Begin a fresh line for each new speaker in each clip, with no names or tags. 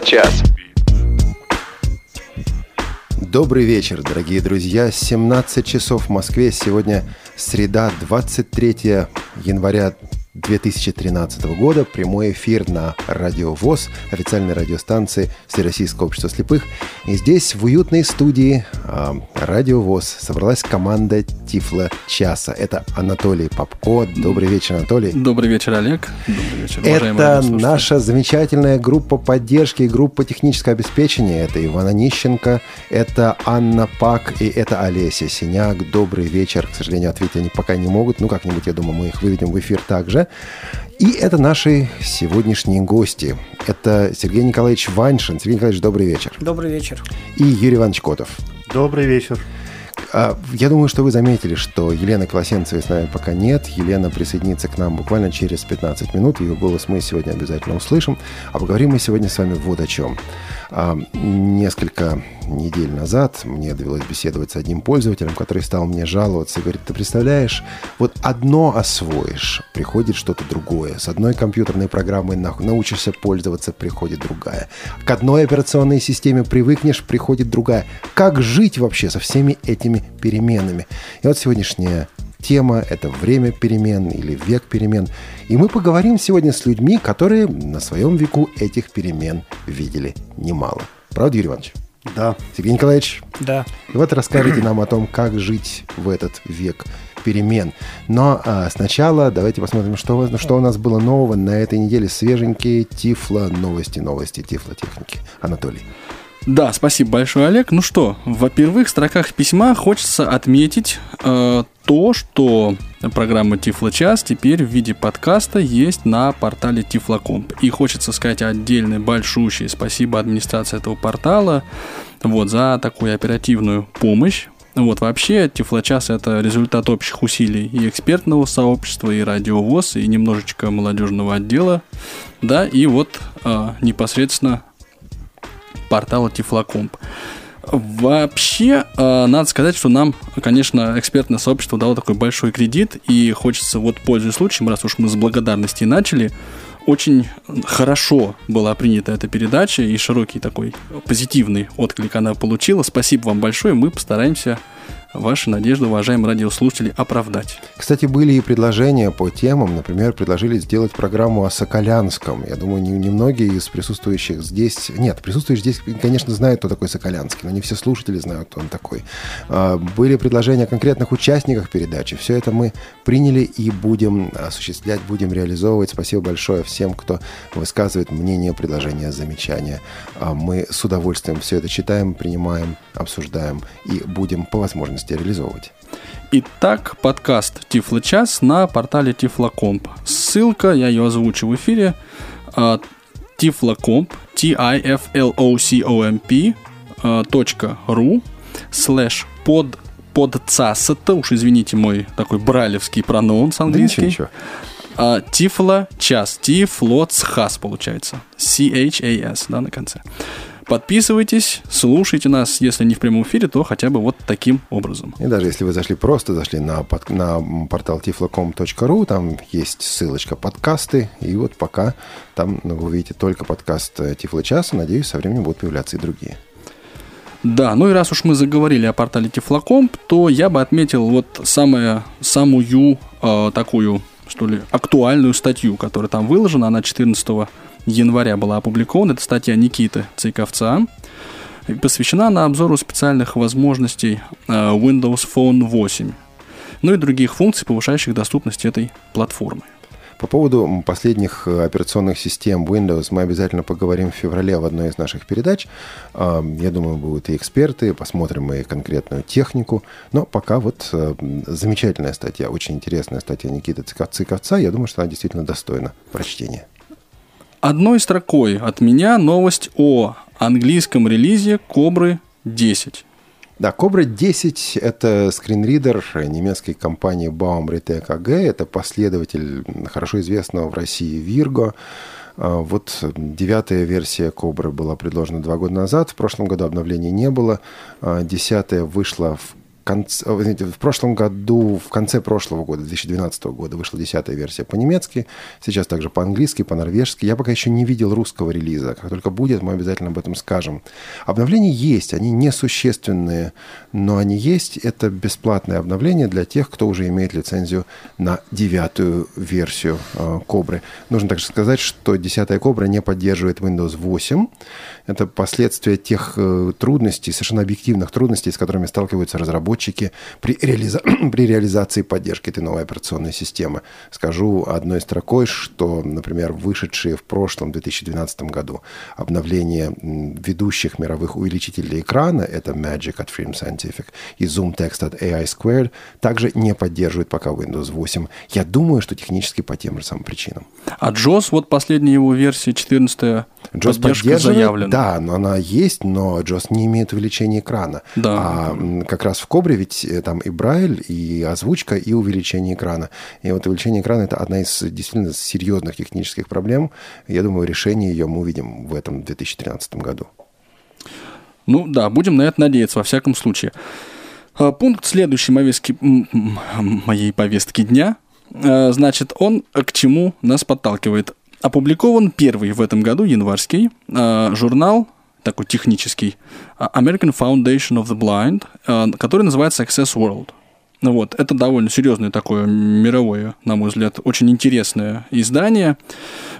Тифло-час.
Добрый вечер, дорогие друзья. 17 часов в Москве. Сегодня среда, 23 января 2013 года. Прямой эфир на Радио ВОЗ, официальной радиостанции Всероссийского общества слепых. И здесь, в уютной студии э, Радио ВОЗ, собралась команда Тифла Часа. Это Анатолий Попко. Добрый вечер, Анатолий.
Добрый вечер, Олег. Добрый вечер,
Это наша замечательная группа поддержки и группа технического обеспечения. Это Ивана Нищенко, это Анна Пак и это Олеся Синяк. Добрый вечер. К сожалению, ответить они пока не могут. Ну, как-нибудь, я думаю, мы их выведем в эфир также. И это наши сегодняшние гости. Это Сергей Николаевич Ваншин. Сергей Николаевич, добрый вечер.
Добрый вечер.
И Юрий Иванович Котов.
Добрый вечер.
А, я думаю, что вы заметили, что Елены Колосенцевой с нами пока нет. Елена присоединится к нам буквально через 15 минут. Ее голос мы сегодня обязательно услышим. А поговорим мы сегодня с вами вот о чем. А, несколько недель назад мне довелось беседовать с одним пользователем, который стал мне жаловаться и говорит, ты представляешь, вот одно освоишь, приходит что-то другое. С одной компьютерной программой научишься пользоваться, приходит другая. К одной операционной системе привыкнешь, приходит другая. Как жить вообще со всеми этими переменами? И вот сегодняшняя тема – это время перемен или век перемен. И мы поговорим сегодня с людьми, которые на своем веку этих перемен видели немало. Правда, Юрий Иванович?
Да.
Сергей Николаевич?
Да.
И вот расскажите нам о том, как жить в этот век перемен. Но а, сначала давайте посмотрим, что, что у нас было нового на этой неделе. Свеженькие Тифло новости, новости Тифло техники. Анатолий.
Да, спасибо большое, Олег. Ну что, в первых строках письма хочется отметить э, то, что программа Тифло Час теперь в виде подкаста есть на портале Тифлокомп. И хочется сказать отдельное большущее спасибо администрации этого портала вот, за такую оперативную помощь. Вот, вообще, Тифлочас — это результат общих усилий и экспертного сообщества, и радиовоз, и немножечко молодежного отдела, да, и вот э, непосредственно портала Тифлокомп. Вообще, э, надо сказать, что нам, конечно, экспертное сообщество дало такой большой кредит, и хочется, вот пользуясь случаем, раз уж мы с благодарности начали, очень хорошо была принята эта передача, и широкий такой позитивный отклик она получила. Спасибо вам большое, мы постараемся ваши надежды, уважаемые радиослушатели, оправдать.
Кстати, были и предложения по темам. Например, предложили сделать программу о Соколянском. Я думаю, немногие не из присутствующих здесь... Нет, присутствующие здесь, конечно, знают, кто такой Соколянский, но не все слушатели знают, кто он такой. А, были предложения о конкретных участниках передачи. Все это мы приняли и будем осуществлять, будем реализовывать. Спасибо большое всем, кто высказывает мнение, предложения, замечания. А, мы с удовольствием все это читаем, принимаем, обсуждаем и будем по возможности возможности реализовывать.
Итак, подкаст Тифло час на портале Тифлокомп. Ссылка, я ее озвучу в эфире. Тифлокомп, T-I-F-L-O-C-O-M-P .ru слэш под подцасата, уж извините мой такой брайлевский прононс английский. Да ничего, ничего. Тифло час, Тифлоцхас получается. C-H-A-S, да, на конце. Подписывайтесь, слушайте нас, если не в прямом эфире, то хотя бы вот таким образом.
И даже если вы зашли просто, зашли на, под, на портал tiflocom.ru, там есть ссылочка подкасты, и вот пока там ну, вы увидите только подкаст э, Тифло часа, надеюсь, со временем будут появляться и другие.
Да, ну и раз уж мы заговорили о портале Тифлокомп, то я бы отметил вот самое, самую э, такую, что ли, актуальную статью, которая там выложена, она 14 января была опубликована. Это статья Никиты Цейковца. Посвящена она обзору специальных возможностей э, Windows Phone 8. Ну и других функций, повышающих доступность этой платформы.
По поводу последних э, операционных систем Windows мы обязательно поговорим в феврале в одной из наших передач. А, я думаю, будут и эксперты, посмотрим и конкретную технику. Но пока вот э, замечательная статья, очень интересная статья Никиты Цыковца. Я думаю, что она действительно достойна прочтения.
Одной строкой от меня новость о английском релизе Кобры 10.
Да, Cobra 10 – это скринридер немецкой компании Baum-Retec AG. Это последователь хорошо известного в России Virgo. А, вот девятая версия Cobra была предложена два года назад. В прошлом году обновлений не было. А, десятая вышла в конце, знаете, в прошлом году, в конце прошлого года, 2012 года, вышла десятая версия по-немецки, сейчас также по-английски, по-норвежски. Я пока еще не видел русского релиза. Как только будет, мы обязательно об этом скажем. Обновления есть, они несущественные, но они есть. Это бесплатное обновление для тех, кто уже имеет лицензию на девятую версию э, Кобры. Нужно также сказать, что десятая Кобра не поддерживает Windows 8. Это последствия тех э, трудностей, совершенно объективных трудностей, с которыми сталкиваются разработчики при, реализа... при реализации поддержки этой новой операционной системы. Скажу одной строкой, что, например, вышедшие в прошлом 2012 году обновления ведущих мировых увеличителей экрана, это Magic от Freedom Scientific и Zoom Text от AI Squared, также не поддерживают пока Windows 8. Я думаю, что технически по тем же самым причинам.
А JOS, вот последняя его версия, 14 JOS поддержка заявлена.
Да, но она есть, но JOS не имеет увеличения экрана.
Да.
А как раз в Кобре ведь э, там и Брайль, и озвучка, и увеличение экрана. И вот увеличение экрана – это одна из действительно серьезных технических проблем. Я думаю, решение ее мы увидим в этом 2013 году.
Ну да, будем на это надеяться во всяком случае. А, пункт следующей повестки, моей повестки дня. А, значит, он к чему нас подталкивает? Опубликован первый в этом году, январский, а, журнал такой технический, American Foundation of the Blind, который называется Access World. Ну вот, это довольно серьезное такое мировое, на мой взгляд, очень интересное издание.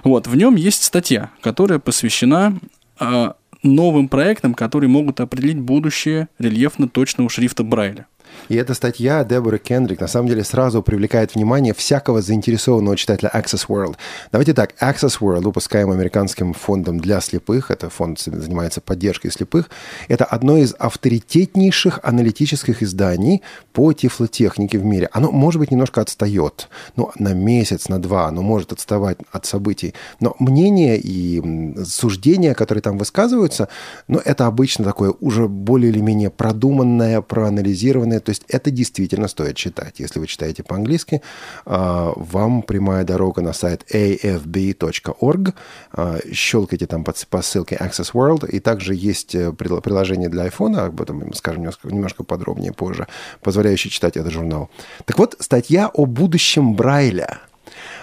Вот, в нем есть статья, которая посвящена э, новым проектам, которые могут определить будущее рельефно-точного шрифта Брайля.
И эта статья Деборы Кендрик на самом деле сразу привлекает внимание всякого заинтересованного читателя Access World. Давайте так, Access World, выпускаем американским фондом для слепых, это фонд занимается поддержкой слепых, это одно из авторитетнейших аналитических изданий по тифлотехнике в мире. Оно, может быть, немножко отстает, ну, на месяц, на два, оно может отставать от событий, но мнения и суждения, которые там высказываются, ну, это обычно такое уже более или менее продуманное, проанализированное, то есть это действительно стоит читать. Если вы читаете по-английски, а, вам прямая дорога на сайт afb.org. А, щелкайте там по ссылке Access World. И также есть э, приложение для iPhone, об этом скажем немножко подробнее позже, позволяющее читать этот журнал. Так вот, статья о будущем Брайля.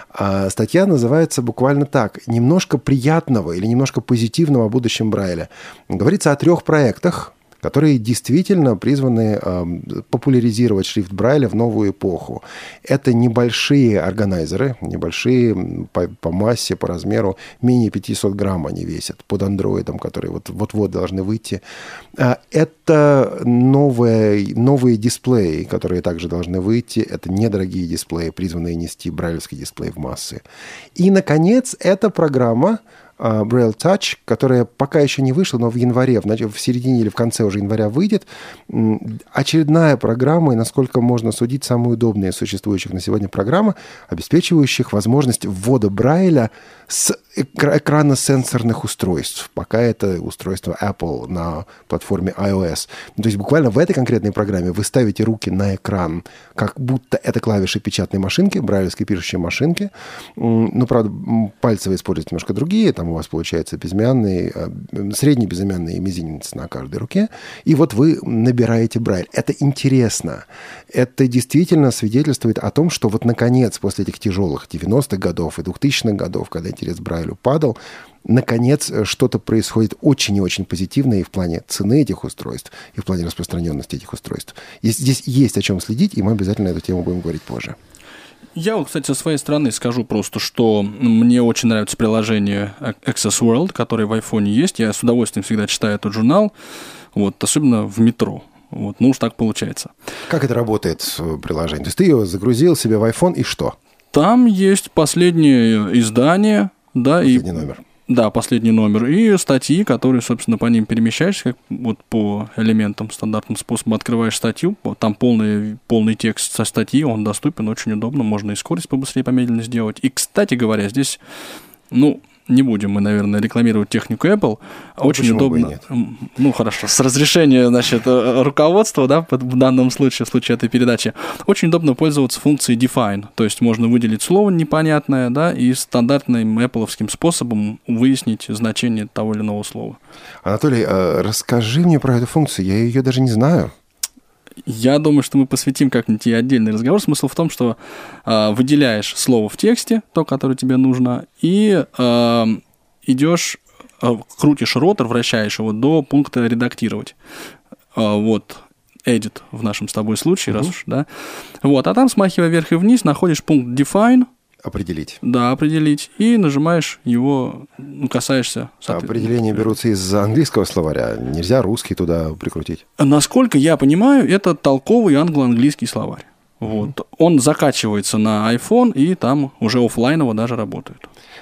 А статья называется буквально так «Немножко приятного или немножко позитивного о будущем Брайля». Говорится о трех проектах, которые действительно призваны э, популяризировать шрифт Брайля в новую эпоху. Это небольшие органайзеры, небольшие по, по массе, по размеру, менее 500 грамм они весят под андроидом, которые вот, вот-вот должны выйти. А, это новые, новые дисплеи, которые также должны выйти. Это недорогие дисплеи, призванные нести брайлевский дисплей в массы. И, наконец, эта программа Braille Touch, которая пока еще не вышла, но в январе, в, середине или в конце уже января выйдет. Очередная программа, и насколько можно судить, самая удобная из существующих на сегодня программа, обеспечивающих возможность ввода Брайля с экрана сенсорных устройств. Пока это устройство Apple на платформе iOS. То есть буквально в этой конкретной программе вы ставите руки на экран, как будто это клавиши печатной машинки, брайлевской пишущей машинки. Ну, правда, пальцы вы используете немножко другие. Там у вас получается безымянный, э, средний безымянный и мизинец на каждой руке. И вот вы набираете брайль. Это интересно. Это действительно свидетельствует о том, что вот наконец, после этих тяжелых 90-х годов и 2000-х годов, когда интерес к Брайлю падал, наконец э, что-то происходит очень и очень позитивное и в плане цены этих устройств, и в плане распространенности этих устройств. И здесь есть о чем следить, и мы обязательно эту тему будем говорить позже.
Я вот, кстати, со своей стороны скажу просто, что мне очень нравится приложение Access World, которое в iPhone есть. Я с удовольствием всегда читаю этот журнал, вот, особенно в метро. Вот, ну уж так получается.
Как это работает приложение? То есть ты его загрузил себе в iPhone и что?
Там есть последнее издание, да,
последний и номер.
Да, последний номер. И статьи, которые, собственно, по ним перемещаешься, как вот по элементам стандартным способом открываешь статью, там полный, полный текст со статьи, он доступен, очень удобно, можно и скорость побыстрее, помедленнее сделать. И, кстати говоря, здесь, ну, не будем мы, наверное, рекламировать технику Apple. А Очень удобно. Нет? Ну, хорошо. С разрешения, значит, э, руководства, да, в данном случае, в случае этой передачи, очень удобно пользоваться функцией define. То есть можно выделить слово непонятное, да, и стандартным Apple способом выяснить значение того или иного слова.
Анатолий, а расскажи мне про эту функцию. Я ее даже не знаю.
Я думаю, что мы посвятим как-нибудь и отдельный разговор. Смысл в том, что э, выделяешь слово в тексте, то, которое тебе нужно, и э, идешь, э, крутишь ротор, вращаешь его до пункта редактировать. Э, вот, edit в нашем с тобой случае, uh-huh. раз уж, да. Вот, а там, смахивая вверх и вниз, находишь пункт define,
Определить.
Да, определить. И нажимаешь его, ну, касаешься.
Определения берутся из английского словаря. Нельзя русский туда прикрутить.
Насколько я понимаю, это толковый англо-английский словарь. Вот. Mm-hmm. Он закачивается на iPhone, и там уже офлайново даже работает.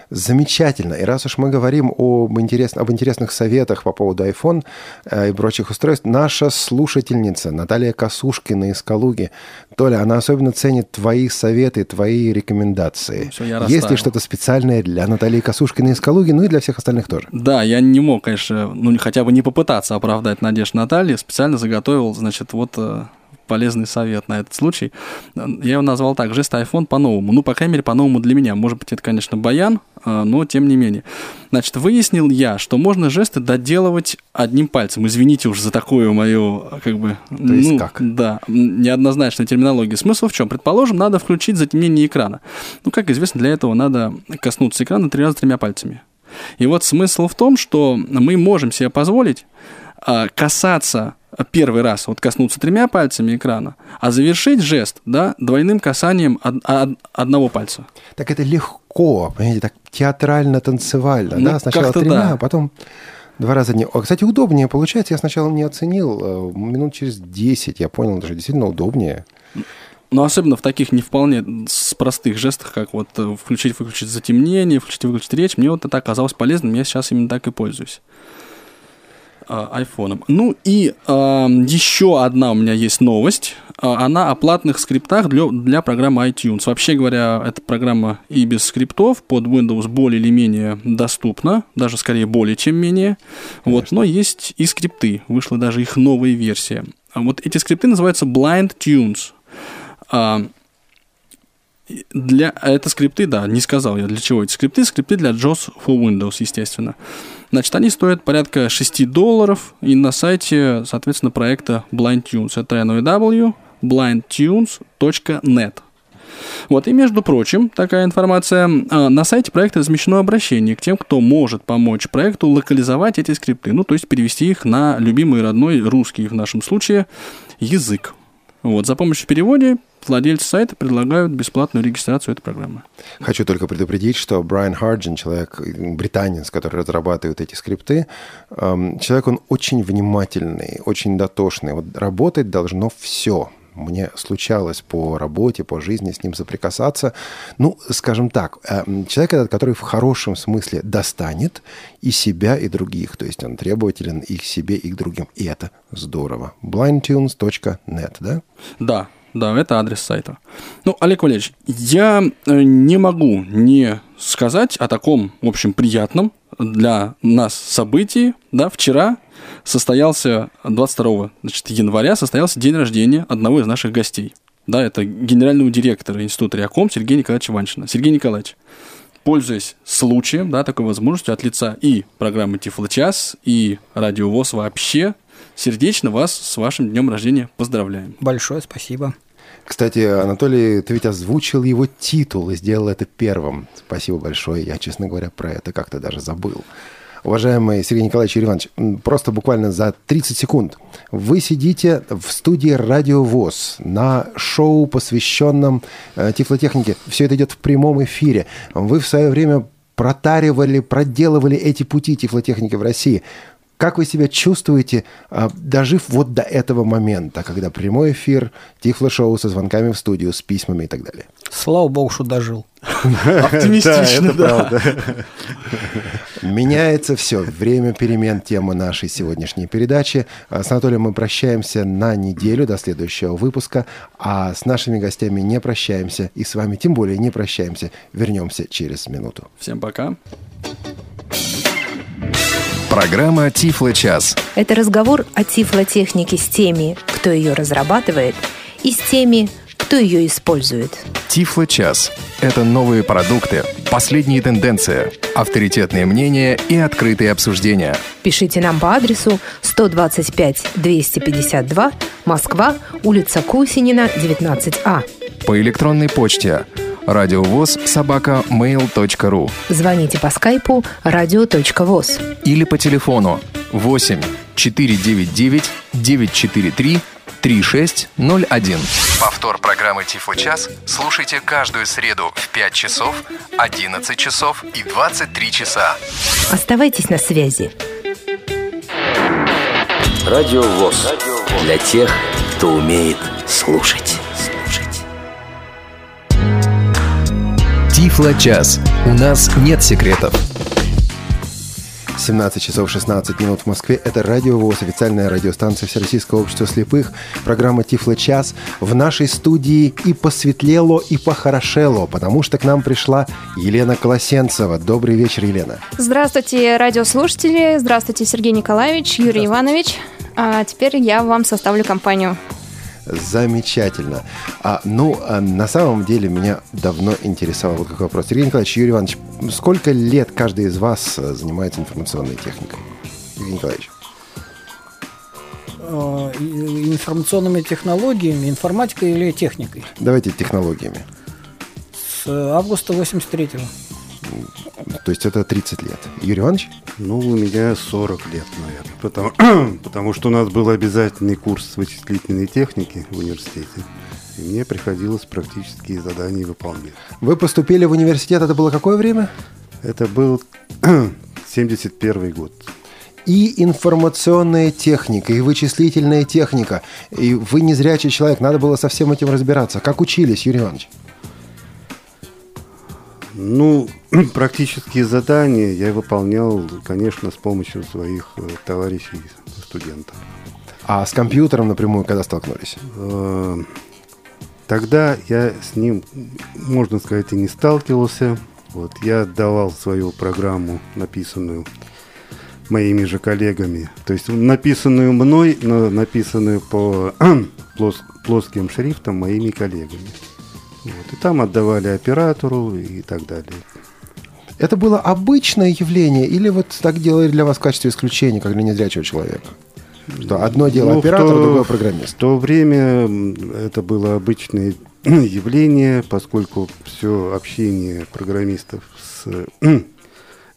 Замечательно. И раз уж мы говорим об, интерес... об интересных советах по поводу iPhone э, и прочих устройств, наша слушательница Наталья Косушкина из Калуги, Толя, она особенно ценит твои советы, твои рекомендации. Все, я Есть ли что-то специальное для Натальи Косушкиной из Калуги, ну и для всех остальных тоже?
Да, я не мог, конечно, ну хотя бы не попытаться оправдать надежд Натальи. Специально заготовил, значит, вот э, полезный совет на этот случай. Я его назвал так, жест iPhone по-новому. Ну, по крайней мере, по-новому для меня. Может быть, это, конечно, баян, а, но тем не менее. Значит, выяснил я, что можно жесты доделывать одним пальцем. Извините уж за такую мою, как бы...
То есть ну, как?
Да, неоднозначная терминология. Смысл в чем? Предположим, надо включить затемнение экрана. Ну, как известно, для этого надо коснуться экрана три раза тремя пальцами. И вот смысл в том, что мы можем себе позволить а, касаться первый раз вот коснуться тремя пальцами экрана, а завершить жест да, двойным касанием од- од- одного пальца.
Так это легко, понимаете, так театрально-танцевально, ну, да? Сначала тремя, да. а потом два раза не... Кстати, удобнее получается, я сначала не оценил, э, минут через 10 я понял, даже действительно удобнее.
Но особенно в таких не вполне с простых жестах, как вот э, включить-выключить затемнение, включить-выключить речь, мне вот это оказалось полезным, я сейчас именно так и пользуюсь. А, айфоном. Ну и э, еще одна у меня есть новость. А, она о платных скриптах для, для программы iTunes. Вообще говоря, эта программа и без скриптов под Windows более или менее доступна, даже скорее более чем менее. Вот, но есть и скрипты. Вышла даже их новая версия. Вот эти скрипты называются Blind Tunes. Для, это скрипты, да, не сказал я для чего эти скрипты. Скрипты для JAWS for Windows, естественно. Значит, они стоят порядка 6 долларов, и на сайте, соответственно, проекта Blind Tunes. Это www.blindtunes.net. Вот, и между прочим, такая информация, а, на сайте проекта размещено обращение к тем, кто может помочь проекту локализовать эти скрипты, ну, то есть перевести их на любимый родной русский, в нашем случае, язык. Вот, за помощью в переводе владельцы сайта предлагают бесплатную регистрацию этой программы.
Хочу только предупредить, что Брайан Харджин, человек, британец, который разрабатывает эти скрипты, эм, человек, он очень внимательный, очень дотошный. Вот работать должно все мне случалось по работе, по жизни с ним соприкасаться. Ну, скажем так, эм, человек этот, который в хорошем смысле достанет и себя, и других. То есть он требователен и к себе, и к другим. И это здорово. blindtunes.net, да?
Да, да, это адрес сайта. Ну, Олег Валерьевич, я э, не могу не сказать о таком, в общем, приятном для нас событии. Да, вчера состоялся 22 значит, января состоялся день рождения одного из наших гостей. Да, это генерального директора Института Реаком Сергея Николаевича Ваншина. Сергей Николаевич, пользуясь случаем, да, такой возможностью от лица и программы Тифлочас, и Радио ВОЗ вообще, сердечно вас с вашим днем рождения поздравляем.
Большое спасибо.
Кстати, Анатолий, ты ведь озвучил его титул и сделал это первым. Спасибо большое. Я, честно говоря, про это как-то даже забыл. Уважаемый Сергей Николаевич Иванович, просто буквально за 30 секунд. Вы сидите в студии «Радио ВОЗ» на шоу, посвященном э, тифлотехнике. Все это идет в прямом эфире. Вы в свое время протаривали, проделывали эти пути тифлотехники в России. Как вы себя чувствуете, а, дожив вот до этого момента, когда прямой эфир, тифло-шоу со звонками в студию, с письмами и так далее?
Слава богу, что дожил.
Оптимистично, да.
Меняется все. Время перемен темы нашей сегодняшней передачи. А с Анатолием мы прощаемся на неделю до следующего выпуска, а с нашими гостями не прощаемся, и с вами тем более не прощаемся. Вернемся через минуту.
Всем пока.
Программа «Тифло час».
Это разговор о тифлотехнике с теми, кто ее разрабатывает, и с теми, кто ее использует.
Тифло-час – это новые продукты, последние тенденции, авторитетные мнения и открытые обсуждения.
Пишите нам по адресу 125 252 Москва, улица Кусинина, 19А.
По электронной почте радиовоз собака mail.ru
Звоните по скайпу радио.воз.
или по телефону 8 499 943 3601. Повтор программы Тифло час слушайте каждую среду в 5 часов, 11 часов и 23 часа.
Оставайтесь на связи.
Радио ВОЗ. Для тех, кто умеет. Слушать.
Тифло-час. У нас нет секретов.
17 часов 16 минут в Москве. Это Радио ВОЗ, официальная радиостанция Всероссийского общества слепых. Программа Тифло час. В нашей студии и посветлело, и похорошело, потому что к нам пришла Елена Колосенцева. Добрый вечер, Елена.
Здравствуйте, радиослушатели. Здравствуйте, Сергей Николаевич, Юрий Иванович. А теперь я вам составлю компанию.
Замечательно. А, ну, а на самом деле меня давно интересовал вот какой вопрос. Сергей Николаевич, Юрий Иванович, сколько лет каждый из вас э, занимается информационной техникой? Юрий Николаевич.
Э, и- Информационными технологиями, информатикой или техникой.
Давайте технологиями.
С августа 83-го.
То есть это 30 лет. Юрий Иванович?
Ну, у меня 40 лет, наверное. Потому, потому что у нас был обязательный курс вычислительной техники в университете. И мне приходилось практические задания выполнять.
Вы поступили в университет, это было какое время?
Это был 71 год.
И информационная техника, и вычислительная техника. И вы незрячий человек, надо было со всем этим разбираться. Как учились, Юрий Иванович?
Ну, практические задания я выполнял, конечно, с помощью своих э, товарищей студентов.
А с компьютером напрямую когда столкнулись?
Э, Тогда я с ним, можно сказать, и не сталкивался. Вот, я отдавал свою программу, написанную моими же коллегами. То есть написанную мной, но написанную по плос- плоским шрифтом моими коллегами. Вот, и там отдавали оператору и так далее.
Это было обычное явление или вот так делали для вас в качестве исключения, как для незрячего человека? Что одно дело
Ну,
оператор,
то-
другое программист.
В то время это было обычное явление, поскольку все общение программистов с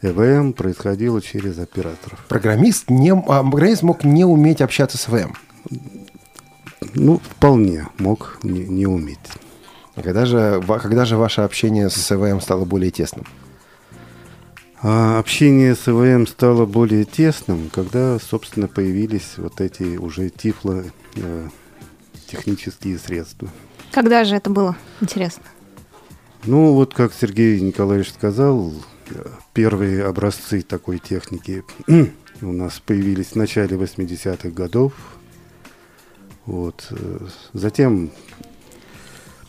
ЭВМ происходило через операторов.
Программист, не, а программист мог не уметь общаться с ВМ.
Ну, вполне мог не, не уметь.
А Когда же, когда же ваше общение с ЭВМ стало более тесным?
А общение с ЭВМ стало более тесным, когда, собственно, появились вот эти уже тифло э, технические средства.
Когда же это было? Интересно.
Ну, вот как Сергей Николаевич сказал, первые образцы такой техники у нас появились в начале 80-х годов. Вот. э, Затем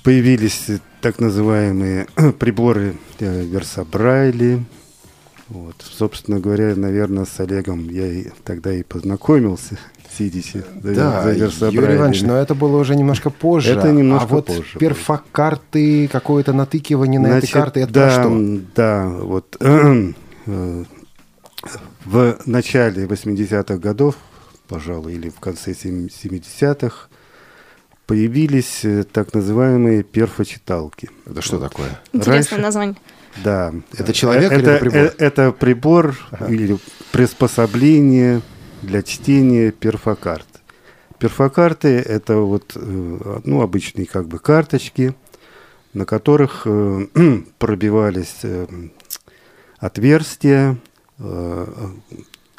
появились э, так называемые приборы э, Версабрайли. Вот. Собственно говоря, наверное, с Олегом я и тогда и познакомился, сидячи за,
Да,
за
Юрий. Иванович, но это было уже немножко позже.
Это немножко
а вот
позже
перфокарты, какое-то натыкивание на эти
Значит,
карты, это
да,
что?
Да, вот э, в начале 80-х годов, пожалуй, или в конце сем- 70-х, появились э, так называемые перфочиталки.
Это что такое?
Интересное
Раньше-
название.
Да.
Это человек
Э,
или это прибор?
э, Это прибор или приспособление для чтения перфокарт. Перфокарты – это вот, э, ну, обычные как бы карточки, на которых пробивались отверстия,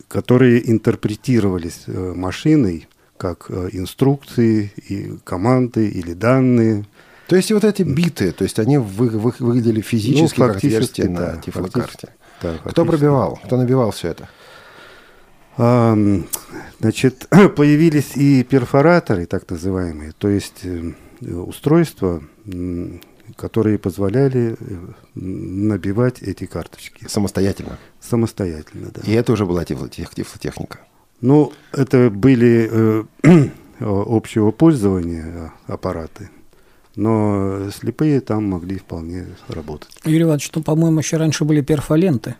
которые интерпретировались машиной как э, инструкции и команды или данные.
То есть вот эти биты, то есть они вы- вы- выглядели физически
Ну,
как отверстия
фактически,
на
да,
тифлокарте.
да,
Кто пробивал? Кто набивал все это?
Значит, появились и перфораторы, так называемые, то есть э, устройства, которые позволяли э, набивать эти карточки
Самостоятельно.
самостоятельно. Да.
И это уже была тифлотех- тифлотехника.
Ну, это были э, общего пользования э, аппараты. но слепые там могли вполне работать.
Юрий Иванович, что, по-моему, еще раньше были перфоленты.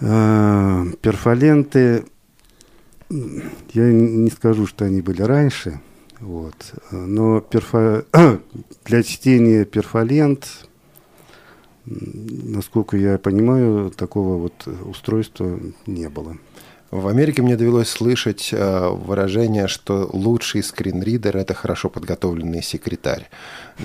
Э, перфоленты, я не скажу, что они были раньше, вот, но перфо... для чтения перфолент, насколько я понимаю, такого вот устройства не было.
В Америке мне довелось слышать э, выражение, что лучший скринридер – это хорошо подготовленный секретарь.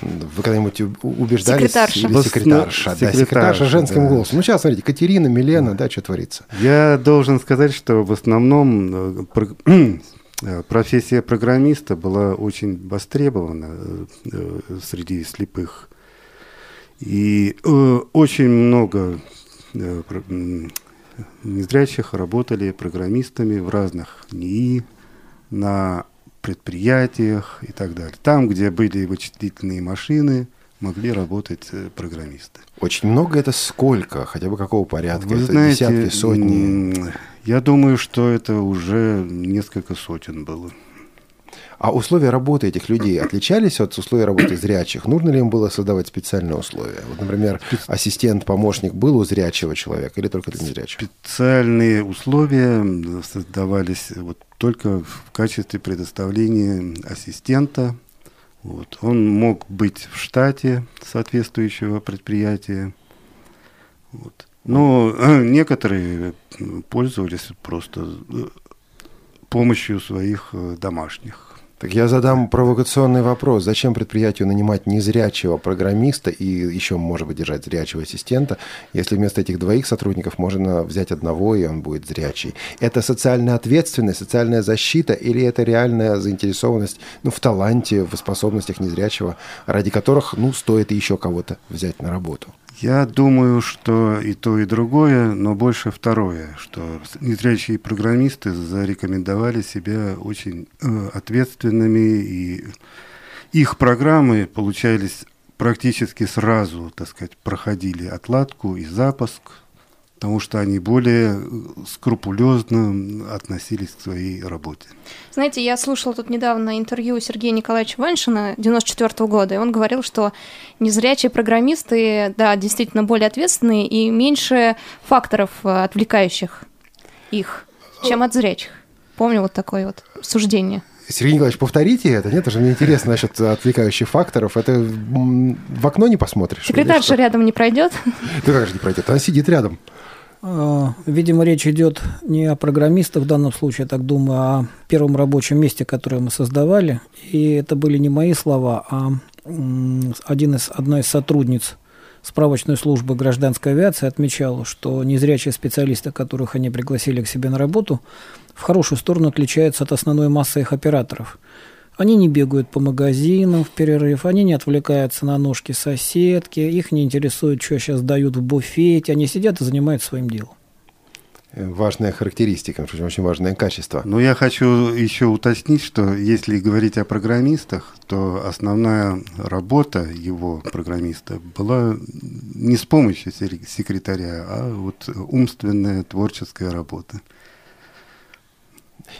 Вы когда-нибудь убеждались?
Секретарша.
Или секретарша, да, секретарша женским да. голосом. Ну, сейчас, смотрите, Катерина, Милена, да, что творится.
Я должен сказать, что в основном э, э, профессия программиста была очень востребована э, среди слепых. И очень много незрячих работали программистами в разных НИИ, на предприятиях и так далее. Там, где были вычислительные машины, могли работать э, программисты.
Очень много это сколько? Хотя бы какого порядка? Вы это знаете, десятки, сотни?
Я думаю, что это уже несколько сотен было.
А условия работы этих людей отличались от условий работы зрячих? Нужно ли им было создавать специальные условия? Вот, например, ассистент, помощник был у зрячего человека или только для незрячего?
Специальные условия создавались вот только в качестве предоставления ассистента. Вот. Он мог быть в штате соответствующего предприятия. Вот. Но э, некоторые пользовались просто э, помощью своих э, домашних.
Так я задам провокационный вопрос. Зачем предприятию нанимать незрячего программиста и еще, может быть, держать зрячего ассистента, если вместо этих двоих сотрудников можно взять одного, и он будет зрячий? Это социальная ответственность, социальная защита или это реальная заинтересованность ну, в таланте, в способностях незрячего, ради которых ну, стоит еще кого-то взять на работу?
Я думаю, что и то, и другое, но больше второе, что незрячие программисты зарекомендовали себя очень э, ответственными, и их программы получались практически сразу, так сказать, проходили отладку и запуск, потому что они более э, скрупулезно относились к своей работе.
Знаете, я слушала тут недавно интервью Сергея Николаевича Ваншина 94 -го года, и он говорил, что незрячие программисты, да, действительно более ответственные и меньше факторов, э, отвлекающих их, чем от зрячих. Помню вот такое вот суждение.
Сергей Николаевич, повторите это. Нет, это же мне интересно насчет отвлекающих факторов. Это в окно не посмотришь.
Секретарша рядом не пройдет?
Да как же не пройдет? Она сидит рядом.
А, видимо, речь идет не о программистах в данном случае, я так думаю, а о первом рабочем месте, которое мы создавали. И это были не мои слова, а один из, одна из сотрудниц справочной службы гражданской авиации отмечала, что незрячие специалисты, которых они пригласили к себе на работу, в хорошую сторону отличаются от основной массы их операторов – они не бегают по магазинам в перерыв, они не отвлекаются на ножки соседки, их не интересует, что сейчас дают в буфете, они сидят и занимаются своим делом.
Важная характеристика, очень важное качество.
Но я хочу еще уточнить, что если говорить о программистах, то основная работа его, программиста, была не с помощью секретаря, а вот умственная творческая работа.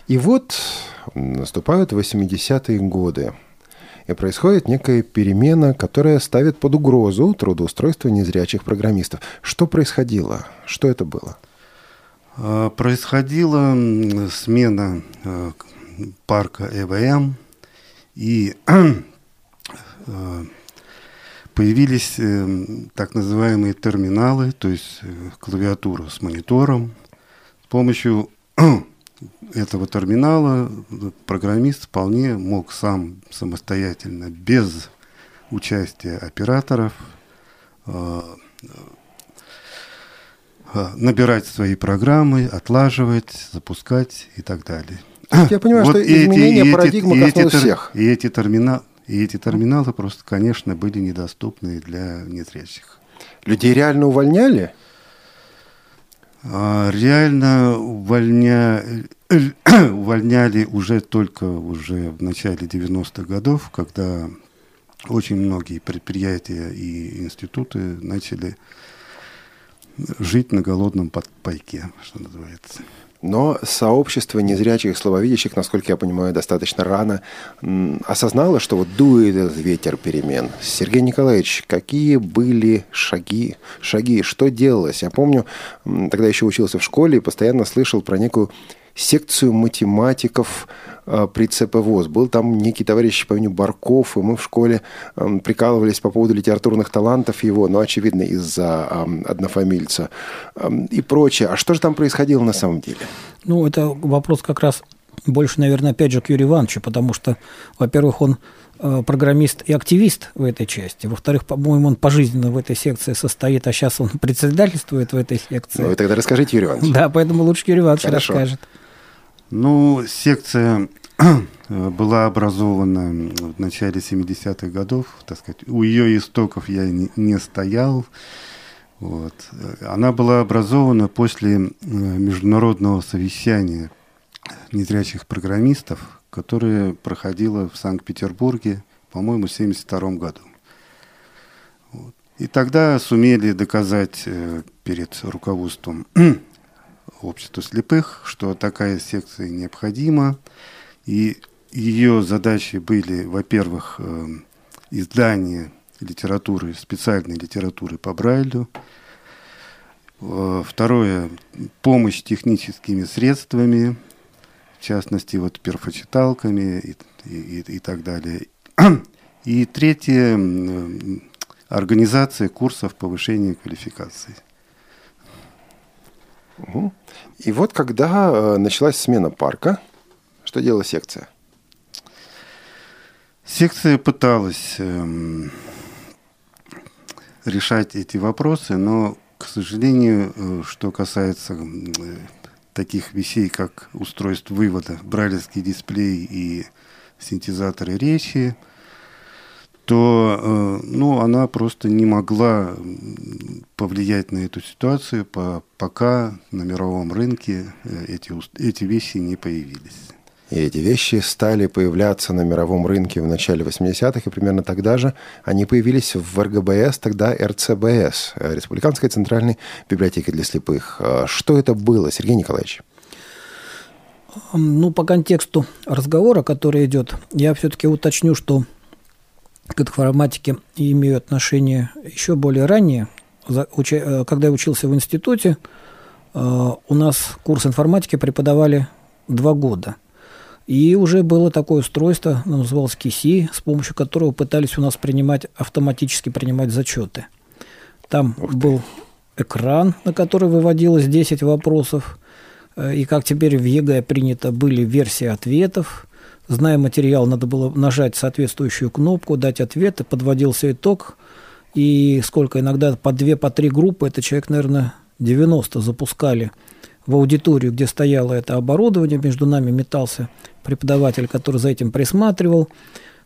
И вот наступают 80-е годы. И происходит некая перемена, которая ставит под угрозу трудоустройство незрячих программистов. Что происходило? Что это было?
А, происходила смена а, парка ЭВМ, и а, появились э, так называемые терминалы, то есть э, клавиатура с монитором. С помощью этого терминала программист вполне мог сам самостоятельно, без участия операторов, э, э, набирать свои программы, отлаживать, запускать и так далее.
Я понимаю, вот что изменение эти, парадигмы и
коснулось
эти, всех.
И эти, термина, и эти терминалы просто, конечно, были недоступны для незрячих.
Людей реально увольняли?
А, реально увольня... увольняли уже только уже в начале 90-х годов, когда очень многие предприятия и институты начали жить на голодном пайке, что называется.
Но сообщество незрячих слабовидящих, насколько я понимаю, достаточно рано осознало, что вот дует ветер перемен. Сергей Николаевич, какие были шаги, шаги, что делалось? Я помню, тогда еще учился в школе и постоянно слышал про некую секцию математиков при ЦПВОЗ. Был там некий товарищ по имени Барков, и мы в школе э, прикалывались по поводу литературных талантов его, ну, очевидно, из-за э, однофамильца э, и прочее. А что же там происходило на самом деле?
Ну, это вопрос как раз больше, наверное, опять же к Юрию Ивановичу, потому что, во-первых, он э, программист и активист в этой части. Во-вторых, по-моему, он пожизненно в этой секции состоит, а сейчас он председательствует в этой секции. Ну,
и тогда расскажите, Юрий Иванович.
Да, поэтому лучше Юрий Иванович Хорошо. расскажет.
Ну, секция была образована в начале 70-х годов, так сказать. У ее истоков я не, стоял. Вот. Она была образована после э, международного совещания незрячих программистов, которое проходило в Санкт-Петербурге, по-моему, в 1972 году. Вот. И тогда сумели доказать э, перед руководством обществу слепых, что такая секция необходима. И ее задачи были, во-первых, э, издание литературы, специальной литературы по Брайлю. Э, второе – помощь техническими средствами, в частности, вот перфочиталками и, и, и так далее. И третье – организация курсов повышения квалификации.
Угу. И вот когда э, началась смена парка, что делала секция?
Секция пыталась э, решать эти вопросы, но, к сожалению, э, что касается э, таких вещей, как устройство вывода, брайлевский дисплей и синтезаторы речи, то э, ну, она просто не могла повлиять на эту ситуацию, по, пока на мировом рынке э, эти, эти вещи не появились.
И эти вещи стали появляться на мировом рынке в начале 80-х, и примерно тогда же они появились в РГБС, тогда РЦБС, Республиканской Центральной Библиотеки для слепых. А что это было, Сергей Николаевич?
Ну, по контексту разговора, который идет, я все-таки уточню, что к информатике имею отношение еще более раннее. Э, когда я учился в институте, э, у нас курс информатики преподавали два года. И уже было такое устройство, называлось KISI, с помощью которого пытались у нас принимать, автоматически принимать зачеты. Там был экран, на который выводилось 10 вопросов. Э, и как теперь в ЕГЭ принято, были версии ответов – Зная материал, надо было нажать соответствующую кнопку, дать ответ, и подводился итог. И сколько иногда по две, по три группы, это человек, наверное, 90 запускали в аудиторию, где стояло это оборудование, между нами метался преподаватель, который за этим присматривал.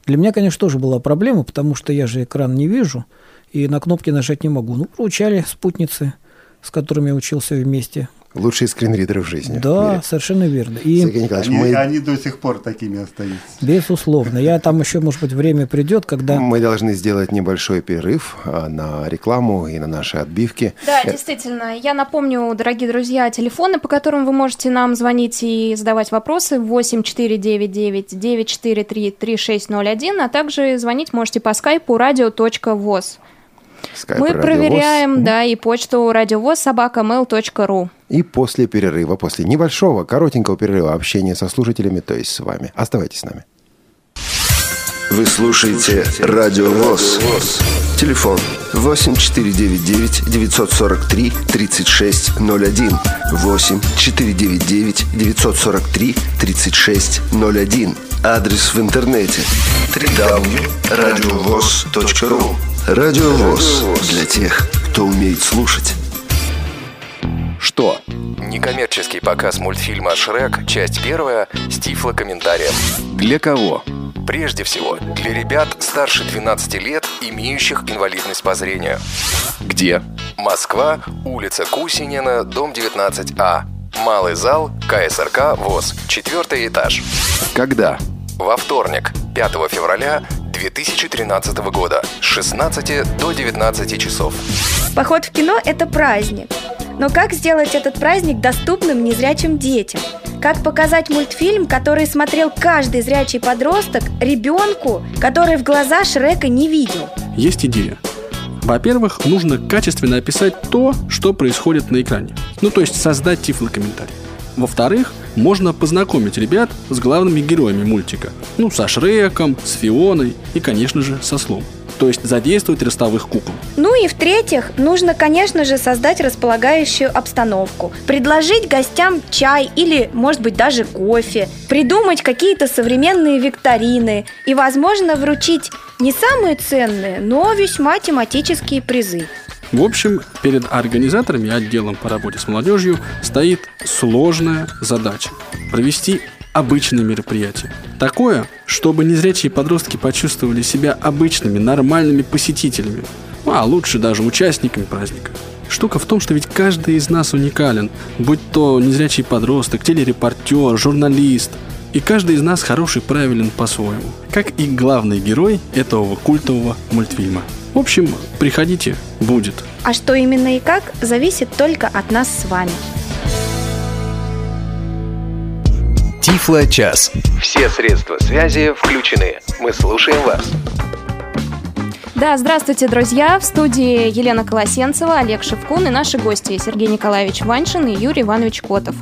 Для меня, конечно, тоже была проблема, потому что я же экран не вижу и на кнопки нажать не могу. Ну, получали спутницы, с которыми я учился вместе
лучшие скринридеры в жизни.
Да, в совершенно верно. И
Сергей Николаевич, они, мы... они до сих пор такими остаются.
Безусловно. Я там еще, может быть, время придет, когда...
Мы должны сделать небольшой перерыв а, на рекламу и на наши отбивки.
Да, Это... действительно. Я напомню, дорогие друзья, телефоны, по которым вы можете нам звонить и задавать вопросы 8499 943 3601, а также звонить можете по скайпу radio.voz. Skype Мы проверяем, да, и почту радиовоз собака mail.ru.
И после перерыва, после небольшого, коротенького перерыва общения со слушателями, то есть с вами. Оставайтесь с нами.
Вы слушаете Радио ВОЗ. Телефон 8499 943 3601. 8 499 943 3601. Адрес в интернете www.radiovoz.ru Радио ВОЗ для тех, кто умеет слушать.
Что? Некоммерческий показ мультфильма «Шрек», часть первая, с тифлокомментарием. Для кого? Прежде всего, для ребят старше 12 лет, имеющих инвалидность по зрению. Где? Москва, улица Кусинина, дом 19А. Малый зал, КСРК ВОЗ, четвертый этаж. Когда? Во вторник, 5 февраля 2013 года с 16 до 19 часов.
Поход в кино – это праздник. Но как сделать этот праздник доступным незрячим детям? Как показать мультфильм, который смотрел каждый зрячий подросток, ребенку, который в глаза Шрека не видел?
Есть идея. Во-первых, нужно качественно описать то, что происходит на экране. Ну, то есть создать тифлокомментарий. Во-вторых, можно познакомить ребят с главными героями мультика. Ну, со Шреком, с Фионой и, конечно же, со Слом. То есть задействовать ростовых кукол.
Ну и в-третьих, нужно, конечно же, создать располагающую обстановку. Предложить гостям чай или, может быть, даже кофе. Придумать какие-то современные викторины. И, возможно, вручить не самые ценные, но весьма тематические призы.
В общем, перед организаторами и отделом по работе с молодежью стоит сложная задача – провести обычное мероприятие. Такое, чтобы незрячие подростки почувствовали себя обычными, нормальными посетителями, ну, а лучше даже участниками праздника. Штука в том, что ведь каждый из нас уникален, будь то незрячий подросток, телерепортер, журналист. И каждый из нас хороший, правилен по-своему, как и главный герой этого культового мультфильма. В общем, приходите, будет.
А что именно и как, зависит только от нас с вами.
Тифло час. Все средства связи включены. Мы слушаем вас.
Да, здравствуйте, друзья! В студии Елена Колосенцева, Олег Шевкун и наши гости Сергей Николаевич Ваншин и Юрий Иванович Котов.